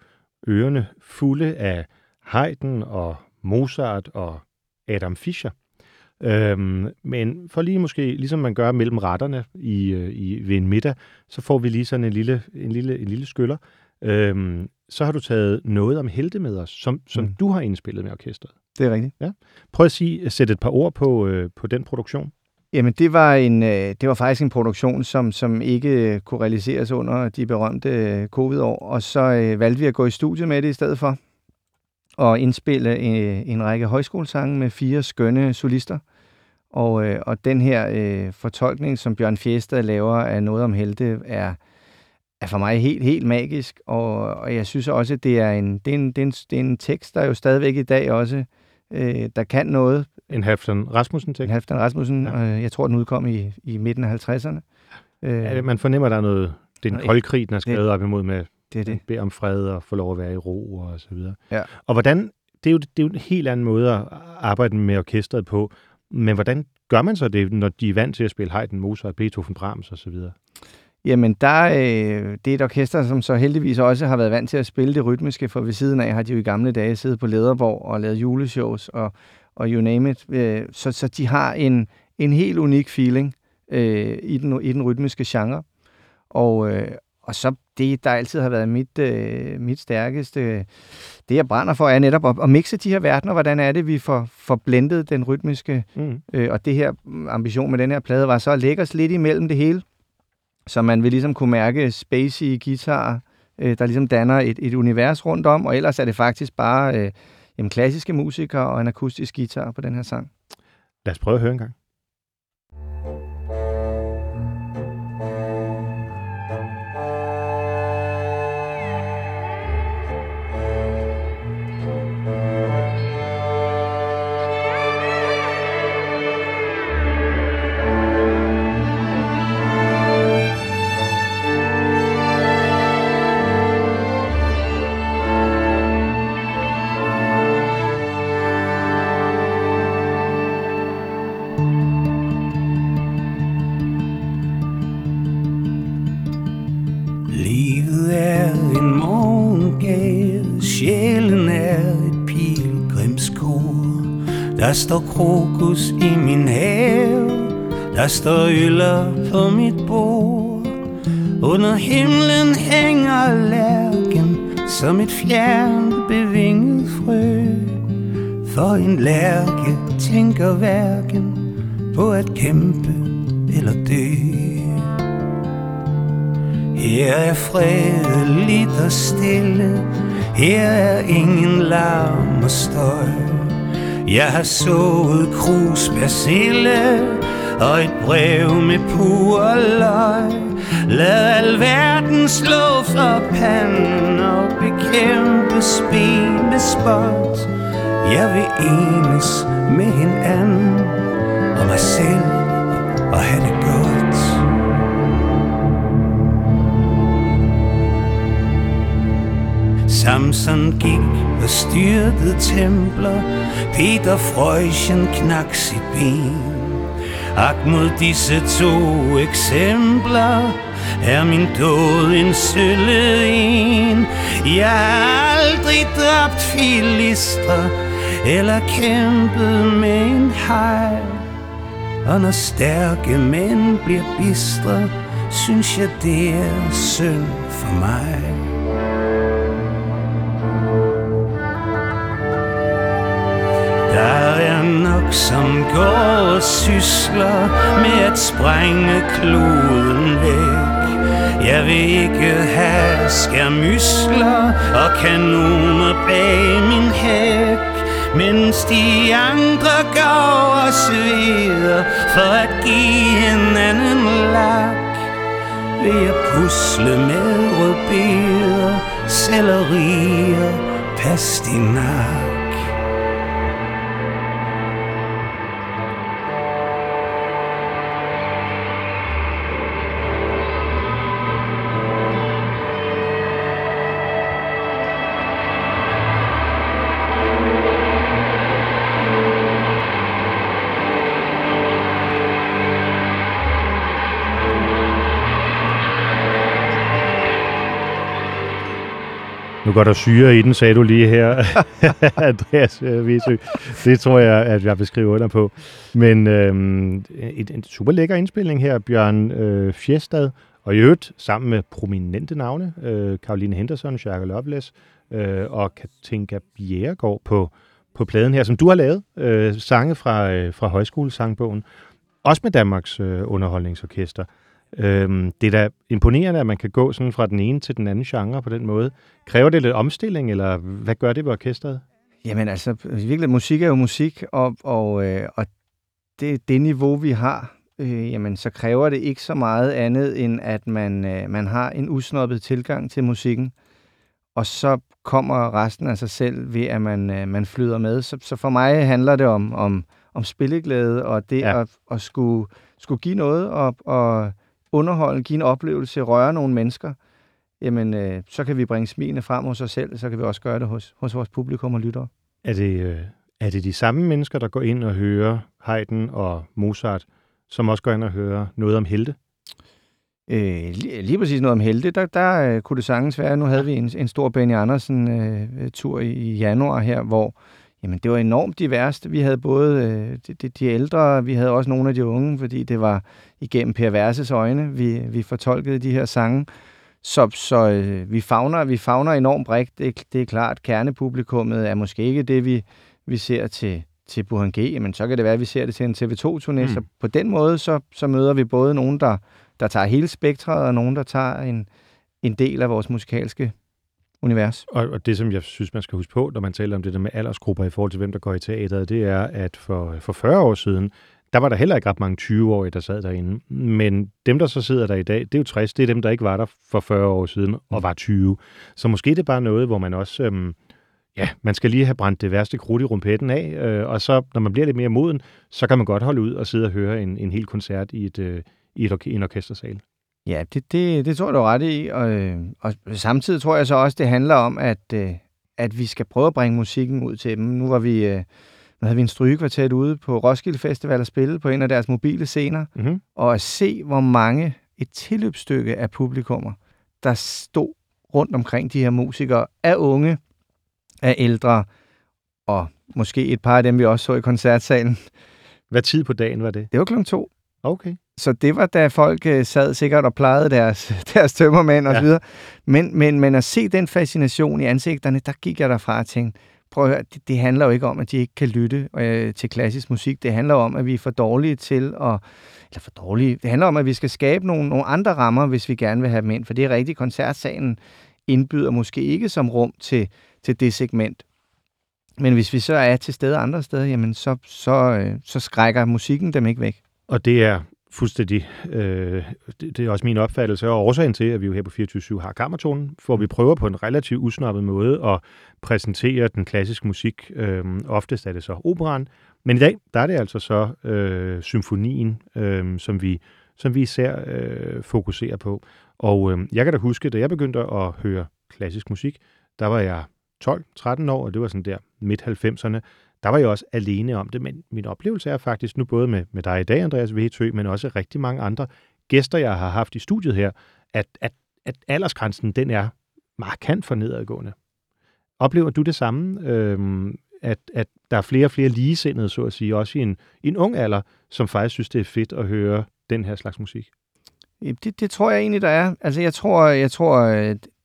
[SPEAKER 1] ørerne fulde af Haydn og Mozart og Adam Fischer. Øhm, men for lige måske, ligesom man gør mellem retterne i, øh, i, ved en middag, så får vi lige sådan en lille, en lille, en lille skyller. Øhm, så har du taget noget om helte med os, som, som mm. du har indspillet med orkestret.
[SPEAKER 2] Det er rigtigt.
[SPEAKER 1] Ja. Prøv at sige, sætte et par ord på, øh, på den produktion.
[SPEAKER 2] Jamen, det var, en, øh, det var faktisk en produktion, som, som ikke kunne realiseres under de berømte øh, covid-år, og så øh, valgte vi at gå i studiet med det i stedet for, og indspille en, en række højskolesange med fire skønne solister. Og, øh, og den her øh, fortolkning, som Bjørn Fjestad laver af noget om helte, er, er for mig helt, helt magisk, og, og jeg synes også, at det er en, det er en, det er en, det er en tekst, der jo stadigvæk i dag også, øh, der kan noget.
[SPEAKER 1] En Halfdan Rasmussen-tekst? En
[SPEAKER 2] Halfdan Rasmussen, ja. øh, jeg tror, den udkom i, i midten af 50'erne.
[SPEAKER 1] Øh, ja, man fornemmer, der er noget, det er en kold krig, den er skrevet det, op imod med,
[SPEAKER 2] det er det.
[SPEAKER 1] beder om fred og få lov at være i ro og så videre.
[SPEAKER 2] Ja.
[SPEAKER 1] Og hvordan, det er, jo, det er jo en helt anden måde at arbejde med orkestret på, men hvordan gør man så det, når de er vant til at spille Haydn, Mozart, Beethoven, Brahms osv.?
[SPEAKER 2] Jamen, der, øh, det er et orkester, som så heldigvis også har været vant til at spille det rytmiske, for ved siden af har de jo i gamle dage siddet på Lederborg og lavet juleshows og, og you name it. Øh, så, så de har en, en helt unik feeling øh, i, den, i den rytmiske genre. Og, øh, og så det, der altid har været mit, øh, mit stærkeste, det jeg brænder for, er netop at, at mixe de her verdener. Hvordan er det, vi får, får blendet den rytmiske, mm. øh, og det her ambition med den her plade var så at lægge os lidt imellem det hele, så man vil ligesom kunne mærke spacey guitar, øh, der ligesom danner et, et univers rundt om, og ellers er det faktisk bare øh, jamen, klassiske musikere og en akustisk guitar på den her sang.
[SPEAKER 1] Lad os prøve at høre en gang.
[SPEAKER 3] Der står krokus i min have. Der står øller på mit bord. Under himlen hænger lærken Som et fjernt bevinget frø. For en lærke tænker hverken På at kæmpe eller dø. Her er fredeligt og stille. Her er ingen larm og støj jeg har sået krus persille og et brev med pur løg. Lad alverden slå for panden og bekæmpe spil med spot. Jeg vil enes med hinanden og mig selv og have det godt. Samson gik og styrtede templer. Peter Freuchen knak sit ben. Ak mod disse to eksempler Er min død en sølle en. Jeg har aldrig dræbt filister Eller kæmpet med en hej Og når stærke mænd bliver bistre Synes jeg det er synd for mig. Nok, som går og sysler med at sprænge kloden væk. Jeg vil ikke have skærmysler og kanoner bag min hæk. Mens de andre går og sveder for at give hinanden lak. Vil jeg pusle med rødbeder, sellerier, pastinak.
[SPEAKER 1] Nu går der syre i den, sagde du lige her, Andreas øh, Vesø. Det tror jeg, at jeg beskriver under på. Men øhm, et, en super lækker indspilning her, Bjørn øh, Fjestad, og i øvrigt sammen med prominente navne, øh, Karoline Henderson, Jacques Loveless øh, og Katinka Bjerregaard på, på pladen her, som du har lavet, øh, sange fra, øh, fra højskolesangbogen, også med Danmarks øh, underholdningsorkester. Øhm, det er da imponerende, at man kan gå sådan fra den ene til den anden genre på den måde. Kræver det lidt omstilling, eller hvad gør det ved orkestret?
[SPEAKER 2] Jamen altså, virkelig, musik er jo musik, og, og, øh, og det, det niveau, vi har, øh, jamen så kræver det ikke så meget andet, end at man, øh, man har en usnoppet tilgang til musikken, og så kommer resten af sig selv ved, at man, øh, man flyder med. Så, så for mig handler det om, om, om spilleglæde, og det ja. at, at skulle, skulle give noget, og, og underholde, give en oplevelse, røre nogle mennesker, jamen øh, så kan vi bringe smilene frem hos os selv, så kan vi også gøre det hos, hos vores publikum og lyttere.
[SPEAKER 1] Er det, øh, er det de samme mennesker, der går ind og hører Haydn og Mozart, som også går ind og hører noget om helte?
[SPEAKER 2] Øh, lige, lige præcis noget om helte, der, der øh, kunne det sagtens være. Nu havde vi en, en stor Benny Andersen-tur øh, i, i januar her, hvor jamen, det var enormt diverst. Vi havde både øh, de, de, de ældre, vi havde også nogle af de unge, fordi det var igennem Per Verses øjne, vi, vi fortolkede de her sange. Så, så øh, vi, fagner, vi fagner enormt bredt. Det, det er klart, kernepublikummet er måske ikke det, vi, vi ser til, til Burhan G, men så kan det være, at vi ser det til en TV2-turné. Mm. Så på den måde, så, så møder vi både nogen, der, der tager hele spektret, og nogen, der tager en, en del af vores musikalske univers.
[SPEAKER 1] Og, og det, som jeg synes, man skal huske på, når man taler om det der med aldersgrupper i forhold til, hvem der går i teateret, det er, at for, for 40 år siden, der var der heller ikke ret mange 20-årige, der sad derinde. Men dem, der så sidder der i dag, det er jo 60, det er dem, der ikke var der for 40 år siden og var 20. Så måske det er bare noget, hvor man også... Øhm, ja, man skal lige have brændt det værste krudt i rumpetten af, øh, og så, når man bliver lidt mere moden, så kan man godt holde ud og sidde og høre en, en hel koncert i, et, øh, i et, en orkestersal.
[SPEAKER 2] Ja, det, det, det tror jeg, du er ret i. Og, og samtidig tror jeg så også, det handler om, at, øh, at vi skal prøve at bringe musikken ud til dem. Nu var vi... Øh, nu havde vi en strygekvartet ude på Roskilde Festival og spille på en af deres mobile scener, mm-hmm. og at se, hvor mange et tilløbsstykke af publikummer, der stod rundt omkring de her musikere, af unge, af ældre, og måske et par af dem, vi også så i koncertsalen.
[SPEAKER 1] Hvad tid på dagen var det?
[SPEAKER 2] Det var klokken to.
[SPEAKER 1] Okay.
[SPEAKER 2] Så det var, da folk øh, sad sikkert og plejede deres, deres tømmermænd og ja. videre. Men, men, men at se den fascination i ansigterne, der gik jeg derfra og tænkte, prøv at høre, det, det handler jo ikke om, at de ikke kan lytte øh, til klassisk musik. Det handler om, at vi er for dårlige til at... Eller for dårlige... Det handler om, at vi skal skabe nogle, nogle andre rammer, hvis vi gerne vil have dem ind. For det er rigtigt, koncertsalen indbyder måske ikke som rum til, til det segment. Men hvis vi så er til stede andre steder, jamen så, så, øh, så skrækker musikken dem ikke væk.
[SPEAKER 1] Og det er fuldstændig, øh, det, det er også min opfattelse, og årsagen til, at vi jo her på 24 har kammertonen, for vi prøver på en relativt usnappet måde at præsentere den klassiske musik. Øh, oftest er det så operan, men i dag, der er det altså så øh, symfonien, øh, som, vi, som vi især øh, fokuserer på. Og øh, jeg kan da huske, da jeg begyndte at høre klassisk musik, der var jeg 12-13 år, og det var sådan der midt 90'erne, der var jeg også alene om det, men min oplevelse er faktisk nu både med, med dig i dag, Andreas Vetø, men også rigtig mange andre gæster, jeg har haft i studiet her, at, at, at aldersgrænsen, den er markant for nedadgående. Oplever du det samme, øhm, at, at der er flere og flere ligesindede, så at sige, også i en, i en ung alder, som faktisk synes, det er fedt at høre den her slags musik?
[SPEAKER 2] Det, det tror jeg egentlig, der er. Altså, jeg tror, jeg tror,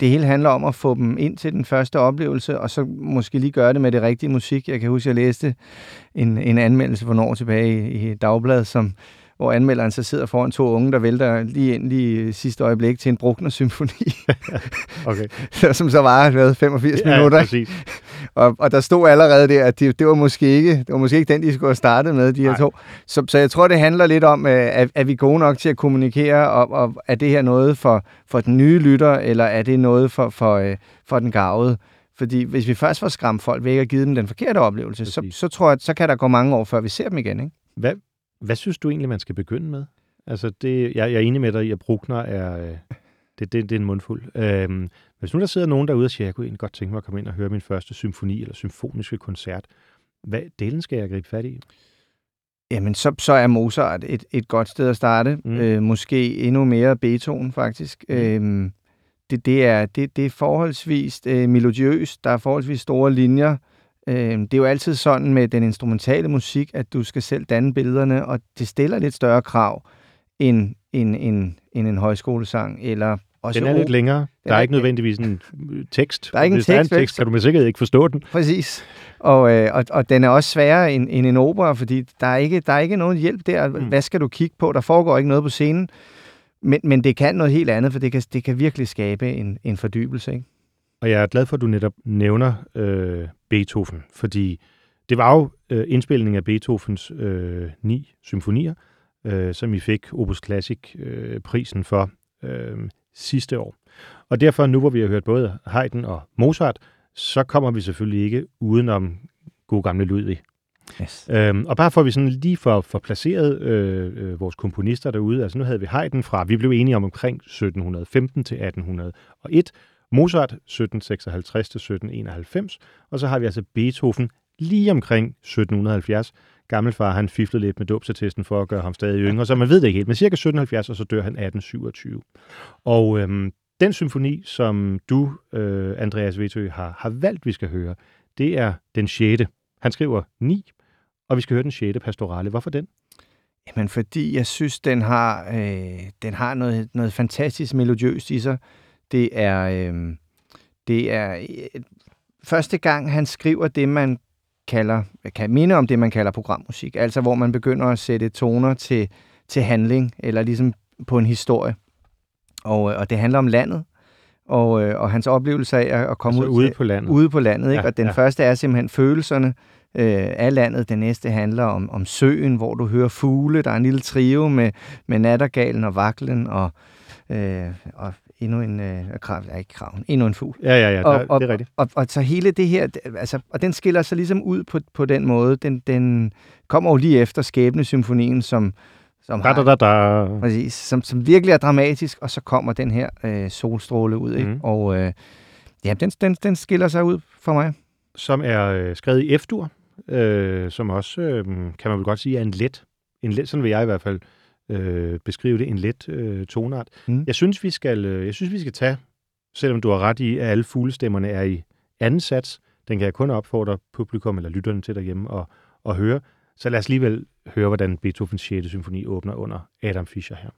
[SPEAKER 2] det hele handler om at få dem ind til den første oplevelse, og så måske lige gøre det med det rigtige musik. Jeg kan huske, jeg læste en, en anmeldelse for nogle tilbage i, i Dagbladet, som, hvor anmelderen så sidder foran to unge, der vælter lige ind lige sidste øjeblik til en Bruckner-symfoni. okay. som så var 85 ja, minutter. Præcis. Og, og der stod allerede der, at det, det, var måske ikke, det var måske ikke den, de skulle have startet med, de her to. Så, så jeg tror, det handler lidt om, at, at vi er gode nok til at kommunikere, og, og er det her noget for, for den nye lytter, eller er det noget for, for, øh, for den gavede? Fordi hvis vi først får skræmt folk væk og givet dem den forkerte oplevelse, så, så tror jeg, så kan der gå mange år, før vi ser dem igen. Ikke?
[SPEAKER 1] Hvad, hvad synes du egentlig, man skal begynde med? Altså, det, jeg, jeg er enig med dig i, at Bruckner er, øh, det, det, det er en mundfuld. Øhm, hvis nu der sidder nogen derude og siger, jeg kunne egentlig godt tænke mig at komme ind og høre min første symfoni eller symfoniske koncert, hvad delen skal jeg gribe fat i?
[SPEAKER 2] Jamen, så, så er Mozart et, et godt sted at starte. Mm. Øh, måske endnu mere Beethoven, faktisk. Mm. Øhm, det, det, er, det, det er forholdsvis øh, melodiøst, der er forholdsvis store linjer. Øh, det er jo altid sådan med den instrumentale musik, at du skal selv danne billederne, og det stiller lidt større krav end, end, end, end en højskolesang, eller også
[SPEAKER 1] Den er lidt længere. Der er ikke nødvendigvis en øh, tekst.
[SPEAKER 2] Der er ikke en
[SPEAKER 1] Hvis der er en
[SPEAKER 2] tekst,
[SPEAKER 1] tekst, kan du med sikkerhed ikke forstå den.
[SPEAKER 2] Præcis. Og, øh, og, og den er også sværere end, end en opera, fordi der er, ikke, der er ikke nogen hjælp der.
[SPEAKER 1] Mm.
[SPEAKER 2] Hvad skal du kigge på? Der foregår ikke noget på scenen. Men, men det kan noget helt andet, for det kan, det kan virkelig skabe en, en fordybelse. Ikke?
[SPEAKER 1] Og jeg er glad for, at du netop nævner øh, Beethoven, fordi det var jo øh, indspilningen af Beethovens øh, ni symfonier, øh, som I fik Opus Classic-prisen øh, prisen for øh, sidste år. Og derfor, nu hvor vi har hørt både Haydn og Mozart, så kommer vi selvfølgelig ikke udenom god gamle Ludwig.
[SPEAKER 2] Yes.
[SPEAKER 1] Øhm, og bare for at vi sådan lige får, får placeret øh, øh, vores komponister derude, altså nu havde vi Haydn fra, vi blev enige om omkring 1715 til 1801, Mozart 1756 til 1791, og så har vi altså Beethoven lige omkring 1770. Gammelfar, han fiflede lidt med dåbsattesten for at gøre ham stadig yngre, så man ved det ikke helt, men cirka 1770, og så dør han 1827. Og øhm, den symfoni, som du, øh, Andreas Vetø, har, har valgt, vi skal høre, det er den 6. Han skriver 9, og vi skal høre den 6. pastorale. Hvorfor den?
[SPEAKER 2] Jamen, fordi jeg synes, den har, øh, den har noget, noget fantastisk melodiøst i sig. Det er, øh, det er øh, første gang, han skriver det, man kalder, kan minde om det, man kalder programmusik. Altså, hvor man begynder at sætte toner til, til handling, eller ligesom på en historie. Og, øh, og det handler om landet, og, øh, og hans oplevelse af at, at komme
[SPEAKER 1] Altså
[SPEAKER 2] ud
[SPEAKER 1] ude på landet.
[SPEAKER 2] ude på landet. Ikke?
[SPEAKER 1] Ja,
[SPEAKER 2] og den
[SPEAKER 1] ja.
[SPEAKER 2] første er simpelthen følelserne øh, af landet. Den næste handler om, om søen, hvor du hører fugle. Der er en lille trio med, med nattergalen og vaklen og, øh, og endnu en øh, krav, ja, ikke kraven, endnu en fugl.
[SPEAKER 1] Ja, ja, ja,
[SPEAKER 2] Og, og,
[SPEAKER 1] det er rigtigt.
[SPEAKER 2] Og, og, så hele det her, altså, og den skiller sig ligesom ud på, på den måde. Den, den kommer jo lige efter Skæbnesymfonien, som, som,
[SPEAKER 1] Da, da, da, da.
[SPEAKER 2] præcis, som, som virkelig er dramatisk, og så kommer den her øh, solstråle ud. Ikke?
[SPEAKER 1] Mhm.
[SPEAKER 2] Og øh, ja, den, den, den skiller sig ud for mig.
[SPEAKER 1] Som er øh, skrevet i F-dur, øh, som også, øh, kan man vel godt sige, er en let, en let sådan vil jeg i hvert fald øh, beskrive det, en let øh, tonart.
[SPEAKER 2] Mm.
[SPEAKER 1] Jeg synes, vi skal, øh, jeg synes, vi skal tage, selvom du har ret i, at alle fuglestemmerne er i anden sats, den kan jeg kun opfordre publikum eller lytterne til derhjemme at, at høre. Så lad os alligevel høre, hvordan Beethovens 6. symfoni åbner under Adam Fischer her.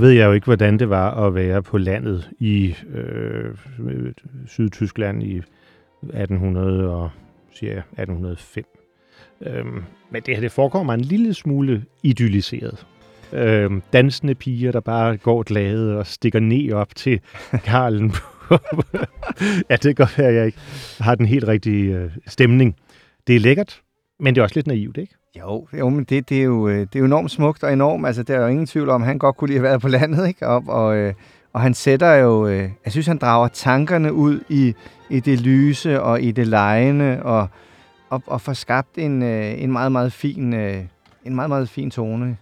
[SPEAKER 1] Ved jeg jo ikke, hvordan det var at være på landet i øh, Sydtyskland i 1800 og siger jeg, 1805. Øhm, men det her, det forekommer mig en lille smule idylliseret. Øhm, dansende piger, der bare går glade og stikker ned op til Karlen. ja, det kan godt være, at jeg ikke har den helt rigtige øh, stemning. Det er lækkert, men det er også lidt naivt, ikke?
[SPEAKER 2] Jo, jo men det, det, er jo, øh, det er jo enormt smukt og enormt. Altså, der er jo ingen tvivl om, at han godt kunne lide at være på landet, ikke? Og, og, øh, og han sætter jo... Øh, jeg synes, han drager tankerne ud i, i det lyse og i det lejende, og, og, og får skabt en, en meget, meget fin... En meget, meget fin tone.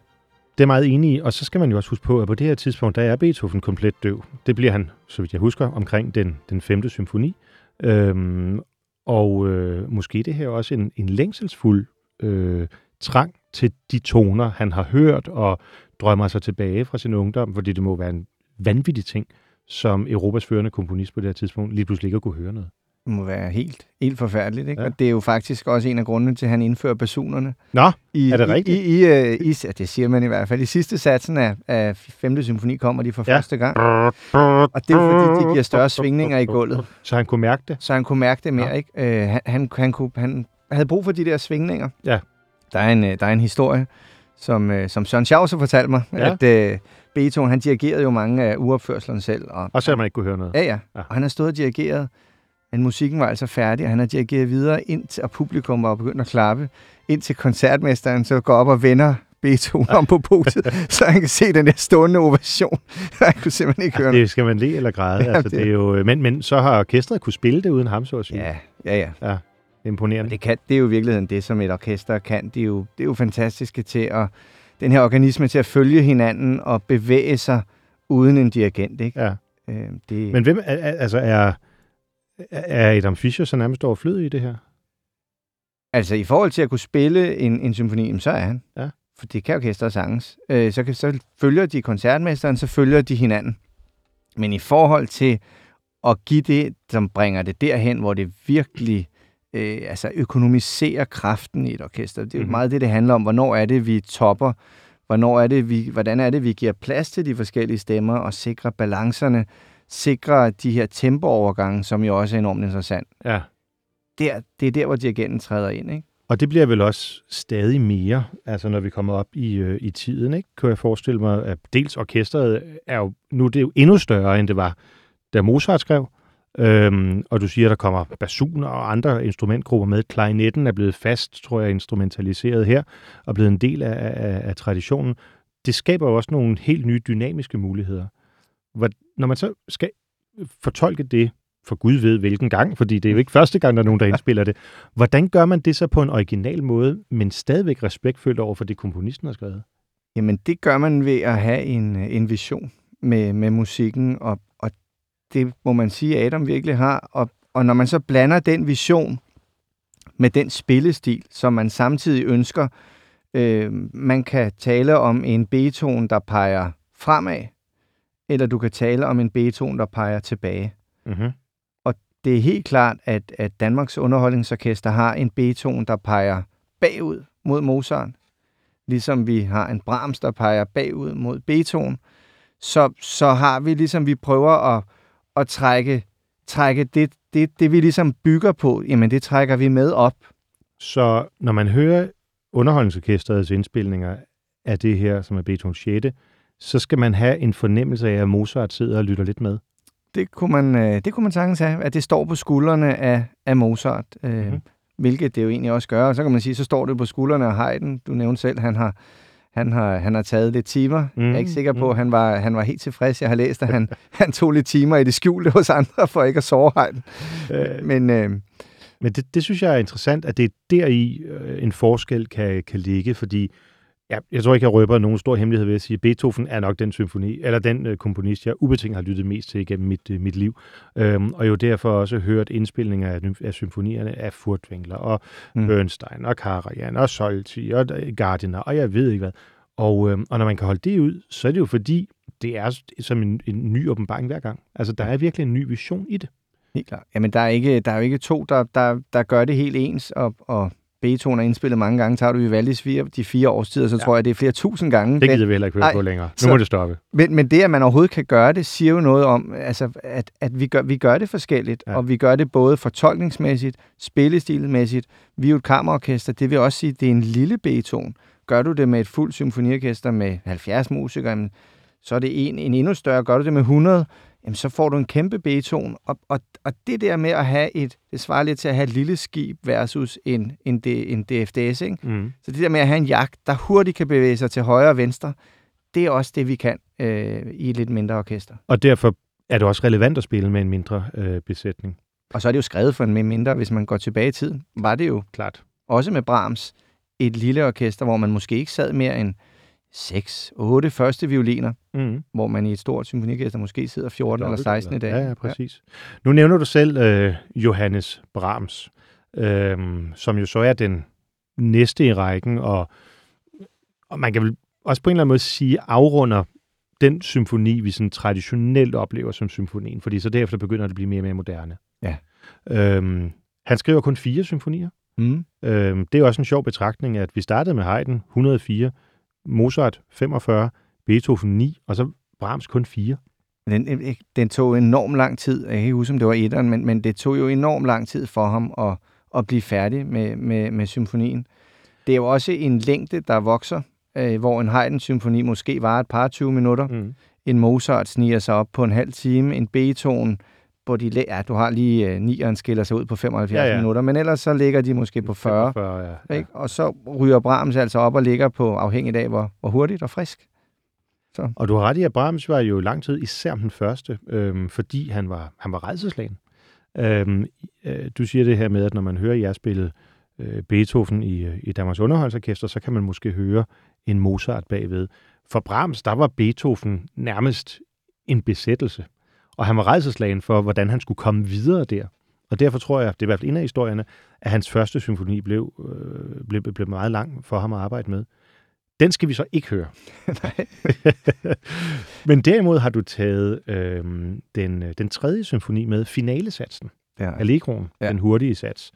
[SPEAKER 1] Det er meget enig i, og så skal man jo også huske på, at på det her tidspunkt, der er Beethoven komplet døv. Det bliver han, så vidt jeg husker, omkring den, den femte symfoni. Øhm, og øh, måske det her også en, en længselsfuld øh, trang til de toner, han har hørt og drømmer sig tilbage fra sin ungdom, fordi det må være en vanvittig ting, som Europas førende komponist på det her tidspunkt lige pludselig ikke at kunne høre noget.
[SPEAKER 2] Det må være helt, helt forfærdeligt, ikke?
[SPEAKER 1] Ja.
[SPEAKER 2] Og det er jo faktisk også en af grundene til, at han indfører basunerne.
[SPEAKER 1] Nå,
[SPEAKER 2] I,
[SPEAKER 1] Er det
[SPEAKER 2] i,
[SPEAKER 1] rigtigt?
[SPEAKER 2] I, i, øh, i, ja, det siger man i hvert fald. I sidste satsen af, af 5. symfoni kommer de for
[SPEAKER 1] Ja.
[SPEAKER 2] første gang. Og det er fordi, de giver større svingninger i gulvet.
[SPEAKER 1] så han kunne mærke det.
[SPEAKER 2] Så han kunne mærke det mere,
[SPEAKER 1] Ja.
[SPEAKER 2] ikke? Øh, han, han, han, kunne, han havde brug for de der svingninger.
[SPEAKER 1] Ja.
[SPEAKER 2] Der er en, øh, der er en historie, som, øh, som Søren Schauser fortalte mig,
[SPEAKER 1] Ja.
[SPEAKER 2] at øh, Beethoven, han dirigerede jo mange af uopførslerne selv. Og,
[SPEAKER 1] Og selvom man ikke kunne høre noget.
[SPEAKER 2] Ja, ja,
[SPEAKER 1] Ja.
[SPEAKER 2] ja. Og han har stået og dirigeret, men musikken var altså færdig, og han har dirigeret videre, indtil, og publikum var begyndt at klappe, indtil koncertmesteren så går op og vender Beethoven om på podiet, så han kan se den der stående ovation. han kunne simpelthen ikke høre noget.
[SPEAKER 1] Det skal man le eller græde.
[SPEAKER 2] Ja,
[SPEAKER 1] altså,
[SPEAKER 2] det-
[SPEAKER 1] det er jo, men, men så har orkestret kunne spille det uden ham, så at sige.
[SPEAKER 2] Ja, ja, ja.
[SPEAKER 1] Imponerende.
[SPEAKER 2] Det, kan, det er jo i virkeligheden det, som et orkester kan. Det er jo, det er jo fantastiske til at, den her organisme til at følge hinanden og bevæge sig uden en dirigent, ikke?
[SPEAKER 1] Ja.
[SPEAKER 2] Øh, det,
[SPEAKER 1] Men hvem, altså er, er Adam Fischer så nærmest overflødig i det her?
[SPEAKER 2] Altså i forhold til at kunne spille en, en symfoni, så er han.
[SPEAKER 1] Ja.
[SPEAKER 2] For det kan orkestret sanges. Øh, så, kan, så følger de koncertmesteren, så følger de hinanden. Men i forhold til at give det, som bringer det derhen, hvor det virkelig øh, altså økonomiserer kraften i et orkester. Det er jo
[SPEAKER 1] Mhm.
[SPEAKER 2] meget det, det handler om. Hvornår er det, vi topper? Hvornår er det, vi, hvordan er det, vi giver plads til de forskellige stemmer og sikrer balancerne? Sikrer de her tempoovergange, som jo også er enormt interessant.
[SPEAKER 1] Ja.
[SPEAKER 2] Der, det er der, hvor dirigenten træder ind, ikke?
[SPEAKER 1] Og det bliver vel også stadig mere, altså når vi kommer op i, øh, i tiden, ikke? kan jeg forestille mig, at dels orkestret er jo, nu er det jo endnu større, end det var, da Mozart skrev, øhm, og du siger, der kommer basuner og andre instrumentgrupper med. Klarinetten er blevet fast, tror jeg, instrumentaliseret her, og blevet en del af, af, af traditionen. Det skaber jo også nogle helt nye dynamiske muligheder. Hvor, når man så skal fortolke det, for Gud ved hvilken gang, fordi det er jo ikke første gang, der er nogen, der indspiller det. Hvordan gør man det så på en original måde, men stadigvæk respektfuldt over for det, komponisten har skrevet?
[SPEAKER 2] Jamen, det gør man ved at have en, en vision med, med musikken, og, og det må man sige, Adam virkelig har. Og, og når man så blander den vision med den spillestil, som man samtidig ønsker, øh, man kan tale om en Beethoven, der peger fremad, eller du kan tale om en Beethoven, der peger tilbage.
[SPEAKER 1] Mm-hmm.
[SPEAKER 2] Det er helt klart, at, at Danmarks Underholdningsorkester har en Beethoven, der peger bagud mod Mozart, ligesom vi har en Brahms, der peger bagud mod Beethoven. Så, så har vi ligesom, vi prøver at, at trække, trække det, det, det, vi ligesom bygger på, jamen det trækker vi med op.
[SPEAKER 1] Så når man hører underholdningsorkestrets indspilninger af det her, som er Beethovens 6., så skal man have en fornemmelse af, at Mozart sidder og lytter lidt med.
[SPEAKER 2] Det kunne man, øh, det kunne man sagtens have, at det står på skuldrene af, af Mozart, øh,
[SPEAKER 1] Mhm.
[SPEAKER 2] mm-hmm. hvilket det jo egentlig også gør. Og så kan man sige, så står det på skuldrene af Haydn. Du nævnte selv, han har, han har, han har taget lidt timer. Mm, jeg er ikke sikker på,
[SPEAKER 1] mm.
[SPEAKER 2] at han var, han var helt tilfreds. Jeg har læst, at han, han tog lidt timer i det skjulte hos andre, for ikke at sove Haydn.
[SPEAKER 1] Øh,
[SPEAKER 2] Men øh,
[SPEAKER 1] Men det, det synes jeg er interessant, at det er deri øh, en forskel kan, kan ligge, fordi ja, jeg tror ikke, jeg røber nogen stor hemmelighed ved at sige, at Beethoven er nok den symfoni, eller den øh, komponist, jeg ubetinget har lyttet mest til igennem mit, øh, mit liv. Øhm, og jo derfor også hørt indspilninger af, af symfonierne af Furtwängler og mm. Bernstein og Karajan og Solti og øh, Gardiner og jeg ved ikke hvad. Og, øhm, og når man kan holde det ud, så er det jo fordi, det er som en, en ny åbenbaring hver gang. Altså, der er virkelig en ny vision i det.
[SPEAKER 2] helt klart. Jamen, der er, ikke, der er jo ikke to, der, der, der gør det helt ens, og, og Beethoven er indspillet mange gange. Tager du Vivaldis fire, de fire årstider, så
[SPEAKER 1] Ja.
[SPEAKER 2] tror jeg, det er flere tusind gange.
[SPEAKER 1] Det gider vi heller ikke høre på længere. Nu
[SPEAKER 2] så-
[SPEAKER 1] må det stoppe.
[SPEAKER 2] Men, men det, at man overhovedet kan gøre det, siger jo noget om, altså, at, at vi, gør, vi gør det forskelligt,
[SPEAKER 1] Ja.
[SPEAKER 2] og vi gør det både fortolkningsmæssigt, spillestilmæssigt. Vi er jo et kammerorkester, det vil også sige, at det er en lille Beethoven. Gør du det med et fuldt symfoniorkester med 70 musikere, så er det en, en endnu større. Gør du det med 100, jamen, så får du en kæmpe Beethoven. Og, og, og det der med at have et, det svarer lidt til at have et lille skib versus en, en, en DFDS, ikke?
[SPEAKER 1] Mm.
[SPEAKER 2] Så det der med at have en jagt, der hurtigt kan bevæge sig til højre og venstre, det er også det, vi kan øh, i et lidt mindre orkester.
[SPEAKER 1] Og derfor er det også relevant at spille med en mindre øh, besætning.
[SPEAKER 2] Og så er det jo skrevet for en med mindre, hvis man går tilbage i tiden. Var det jo
[SPEAKER 1] Klart.
[SPEAKER 2] også med Brahms et lille orkester, hvor man måske ikke sad mere end 6, 8 første violiner,
[SPEAKER 1] Mm.
[SPEAKER 2] hvor man i et stort symfoniorkester måske sidder 14 eller 16 i dag.
[SPEAKER 1] Ja, ja, præcis. Ja. Nu nævner du selv øh, Johannes Brahms, øh, som jo så er den næste i rækken, og, og man kan vel også på en eller anden måde sige, afrunder den symfoni, vi sådan traditionelt oplever som symfonien, fordi så derefter begynder det at blive mere og mere moderne.
[SPEAKER 2] Ja.
[SPEAKER 1] Øhm, han skriver kun fire symfonier.
[SPEAKER 2] Mm.
[SPEAKER 1] Øhm, det er også en sjov betragtning, at vi startede med Haydn 104, Mozart 45, Beethoven 9, og så Brahms kun 4.
[SPEAKER 2] Den, den tog enormt lang tid. Jeg kan ikke huske, om det var etteren, men, men det tog jo enormt lang tid for ham at, at blive færdig med, med, med symfonien. Det er jo også en længde, der vokser, øh, hvor en Haydn-symfoni måske var et par 20 minutter.
[SPEAKER 1] Mm.
[SPEAKER 2] En Mozart sniger sig op på en halv time. En Beethoven, hvor de, ja, du har lige øh, nieren skiller sig ud på 75
[SPEAKER 1] Ja,
[SPEAKER 2] ja, minutter, men ellers så ligger de måske på 40.
[SPEAKER 1] 45, ja. ja.
[SPEAKER 2] Ikke? Og så ryger Brahms altså op og ligger på, afhængig af, hvor, hvor hurtigt og frisk.
[SPEAKER 1] Og du har ret i, at Brahms var jo lang tid især den første, øhm, fordi han var, han var redselslagen. Øhm, øh, du siger det her med, at når man hører jer spille øh, Beethoven i, øh, i Danmarks Underholdsorkester, så kan man måske høre en Mozart bagved. For Brahms, der var Beethoven nærmest en besættelse. Og han var redselslagen for, hvordan han skulle komme videre der. Og derfor tror jeg, det er i hvert fald en af historierne, at hans første symfoni blev, øh, blev, blev meget lang for ham at arbejde med. Den skal vi så ikke høre. Men derimod har du taget øh, den, den tredje symfoni med, finalesatsen,
[SPEAKER 2] Ja.
[SPEAKER 1] Allegroen. Ja. den hurtige sats.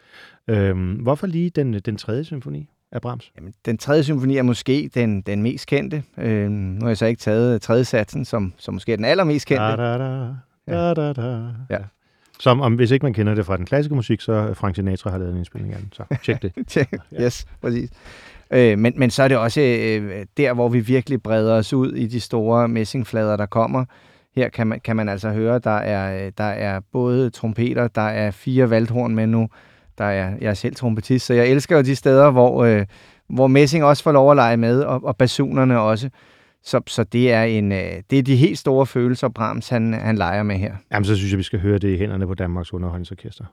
[SPEAKER 1] Øh, hvorfor lige den, den tredje symfoni af Brahms?
[SPEAKER 2] Jamen, den tredje symfoni er måske den, den mest kendte. Øh, nu har jeg så ikke taget tredje satsen, som, som måske er den allermest kendte.
[SPEAKER 1] Da, da, da, da, da, da.
[SPEAKER 2] Ja.
[SPEAKER 1] Som om, hvis ikke man kender det fra den klassiske musik, så Frank Sinatra har lavet en indspilning af den. Så tjek det.
[SPEAKER 2] Yes, præcis. Øh, men, men så er det også øh, der, hvor vi virkelig breder os ud i de store messingflader, der kommer. Her kan man, kan man altså høre, der er, der er både trompeter, der er fire valthorn med nu, der er, jeg er selv trompetist, så jeg elsker jo de steder, hvor, øh, hvor messing også får lov at lege med, og, og basunerne også. Så, så det, er en, øh, det er de helt store følelser, Brahms han, han leger med her.
[SPEAKER 1] Jamen, så synes jeg, vi skal høre det i hænderne på Danmarks Underholdningsorkester.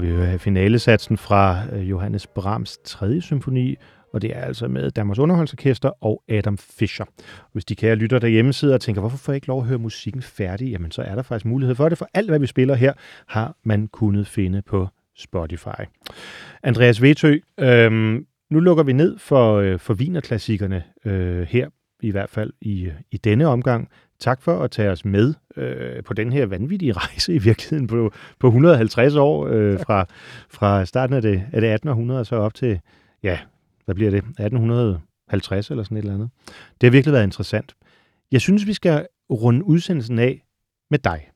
[SPEAKER 1] Og vi hører finalesatsen fra øh, Johannes Brahms 3. symfoni, og det er altså med Danmarks Underholdsorkester og Adam Fischer. Hvis de kære lytter derhjemme sidder og tænker, hvorfor får jeg ikke lov at høre musikken færdig? Jamen, så er der faktisk mulighed for det, for alt, hvad vi spiller her, har man kunnet finde på Spotify. Andreas Vetø, øhm, nu lukker vi ned for, øh, for vinerklassikerne øh, her, i hvert fald i, øh, i denne omgang. Tak for at tage os med øh, på den her vanvittige rejse i virkeligheden på, på 150 år øh, fra, fra starten af det, af det 1800 og så op til, ja, hvad bliver det, 1850 eller sådan et eller andet. Det har virkelig været interessant. Jeg synes, vi skal runde udsendelsen af med dig.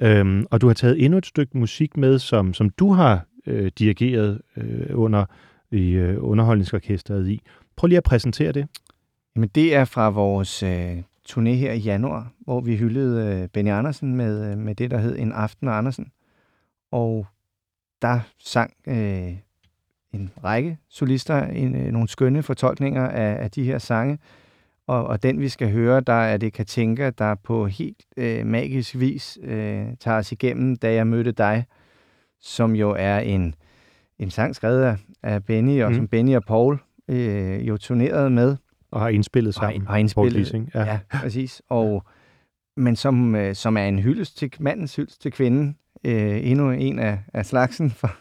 [SPEAKER 1] Øhm, og du har taget endnu et stykke musik med, som, som du har øh, dirigeret øh, under i øh, underholdningsorkestret i. Prøv lige at præsentere det.
[SPEAKER 2] Jamen, det er fra vores øh, turné her i januar, hvor vi hyldede øh, Benny Andersen med, øh, med det, der hed En Aften med Andersen. Og der sang øh, en række solister en, øh, nogle skønne fortolkninger af, af de her sange. Og, og den, vi skal høre, der er det Katinka, der på helt øh, magisk vis øh, tager os igennem, da jeg mødte dig, som jo er en, en sang skrevet af, af Benny, og mm. som Benny og Paul øh, jo turnerede med.
[SPEAKER 1] Og har indspillet sammen.
[SPEAKER 2] Og har indspillet, ja. ja, præcis. Og, men som, øh, som er en hyldest til mandens hyldest til kvinden. Øh, endnu en af, af slagsen, for,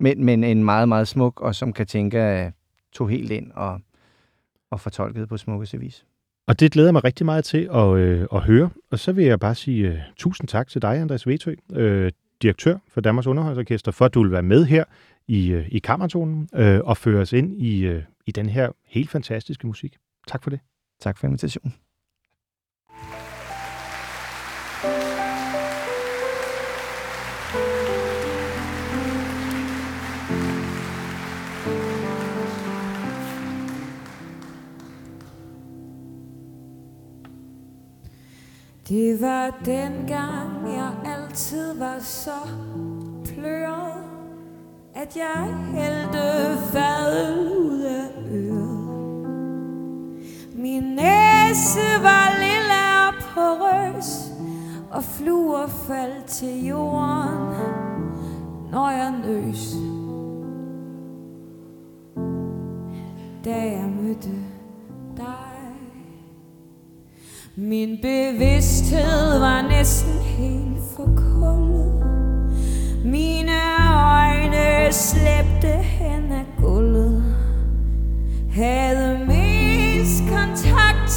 [SPEAKER 2] men, men en meget, meget smuk, og som Katinka tog helt ind og, og fortolkede på smukkeste vis.
[SPEAKER 1] Og det glæder mig rigtig meget til at, øh, at høre. Og så vil jeg bare sige uh, tusind tak til dig, Andreas Vetø, øh, direktør for Danmarks Underholdsorkester, for at du vil være med her i, øh, i kammertonen øh, og føre os ind i, øh, i den her helt fantastiske musik. Tak for det.
[SPEAKER 2] Tak for invitationen.
[SPEAKER 4] Det var dengang jeg altid var så pløret At jeg hældte fadet ud nisse var lille og porøs Og fluer faldt til jorden Når jeg nøs. Da jeg mødte dig. Min bevidsthed var næsten helt forkullet. Mine øjne slæbte hen ad gulvet. Havde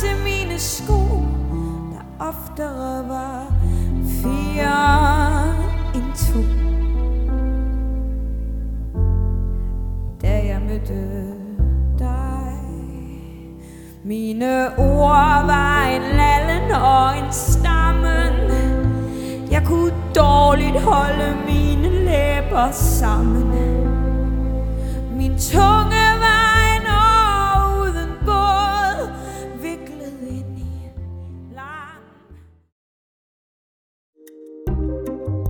[SPEAKER 4] til mine sko Der oftere var fire end to. Da jeg mødte mine ord var en lallen og en stammen. Jeg kunne dårligt holde mine læber sammen. Min tunge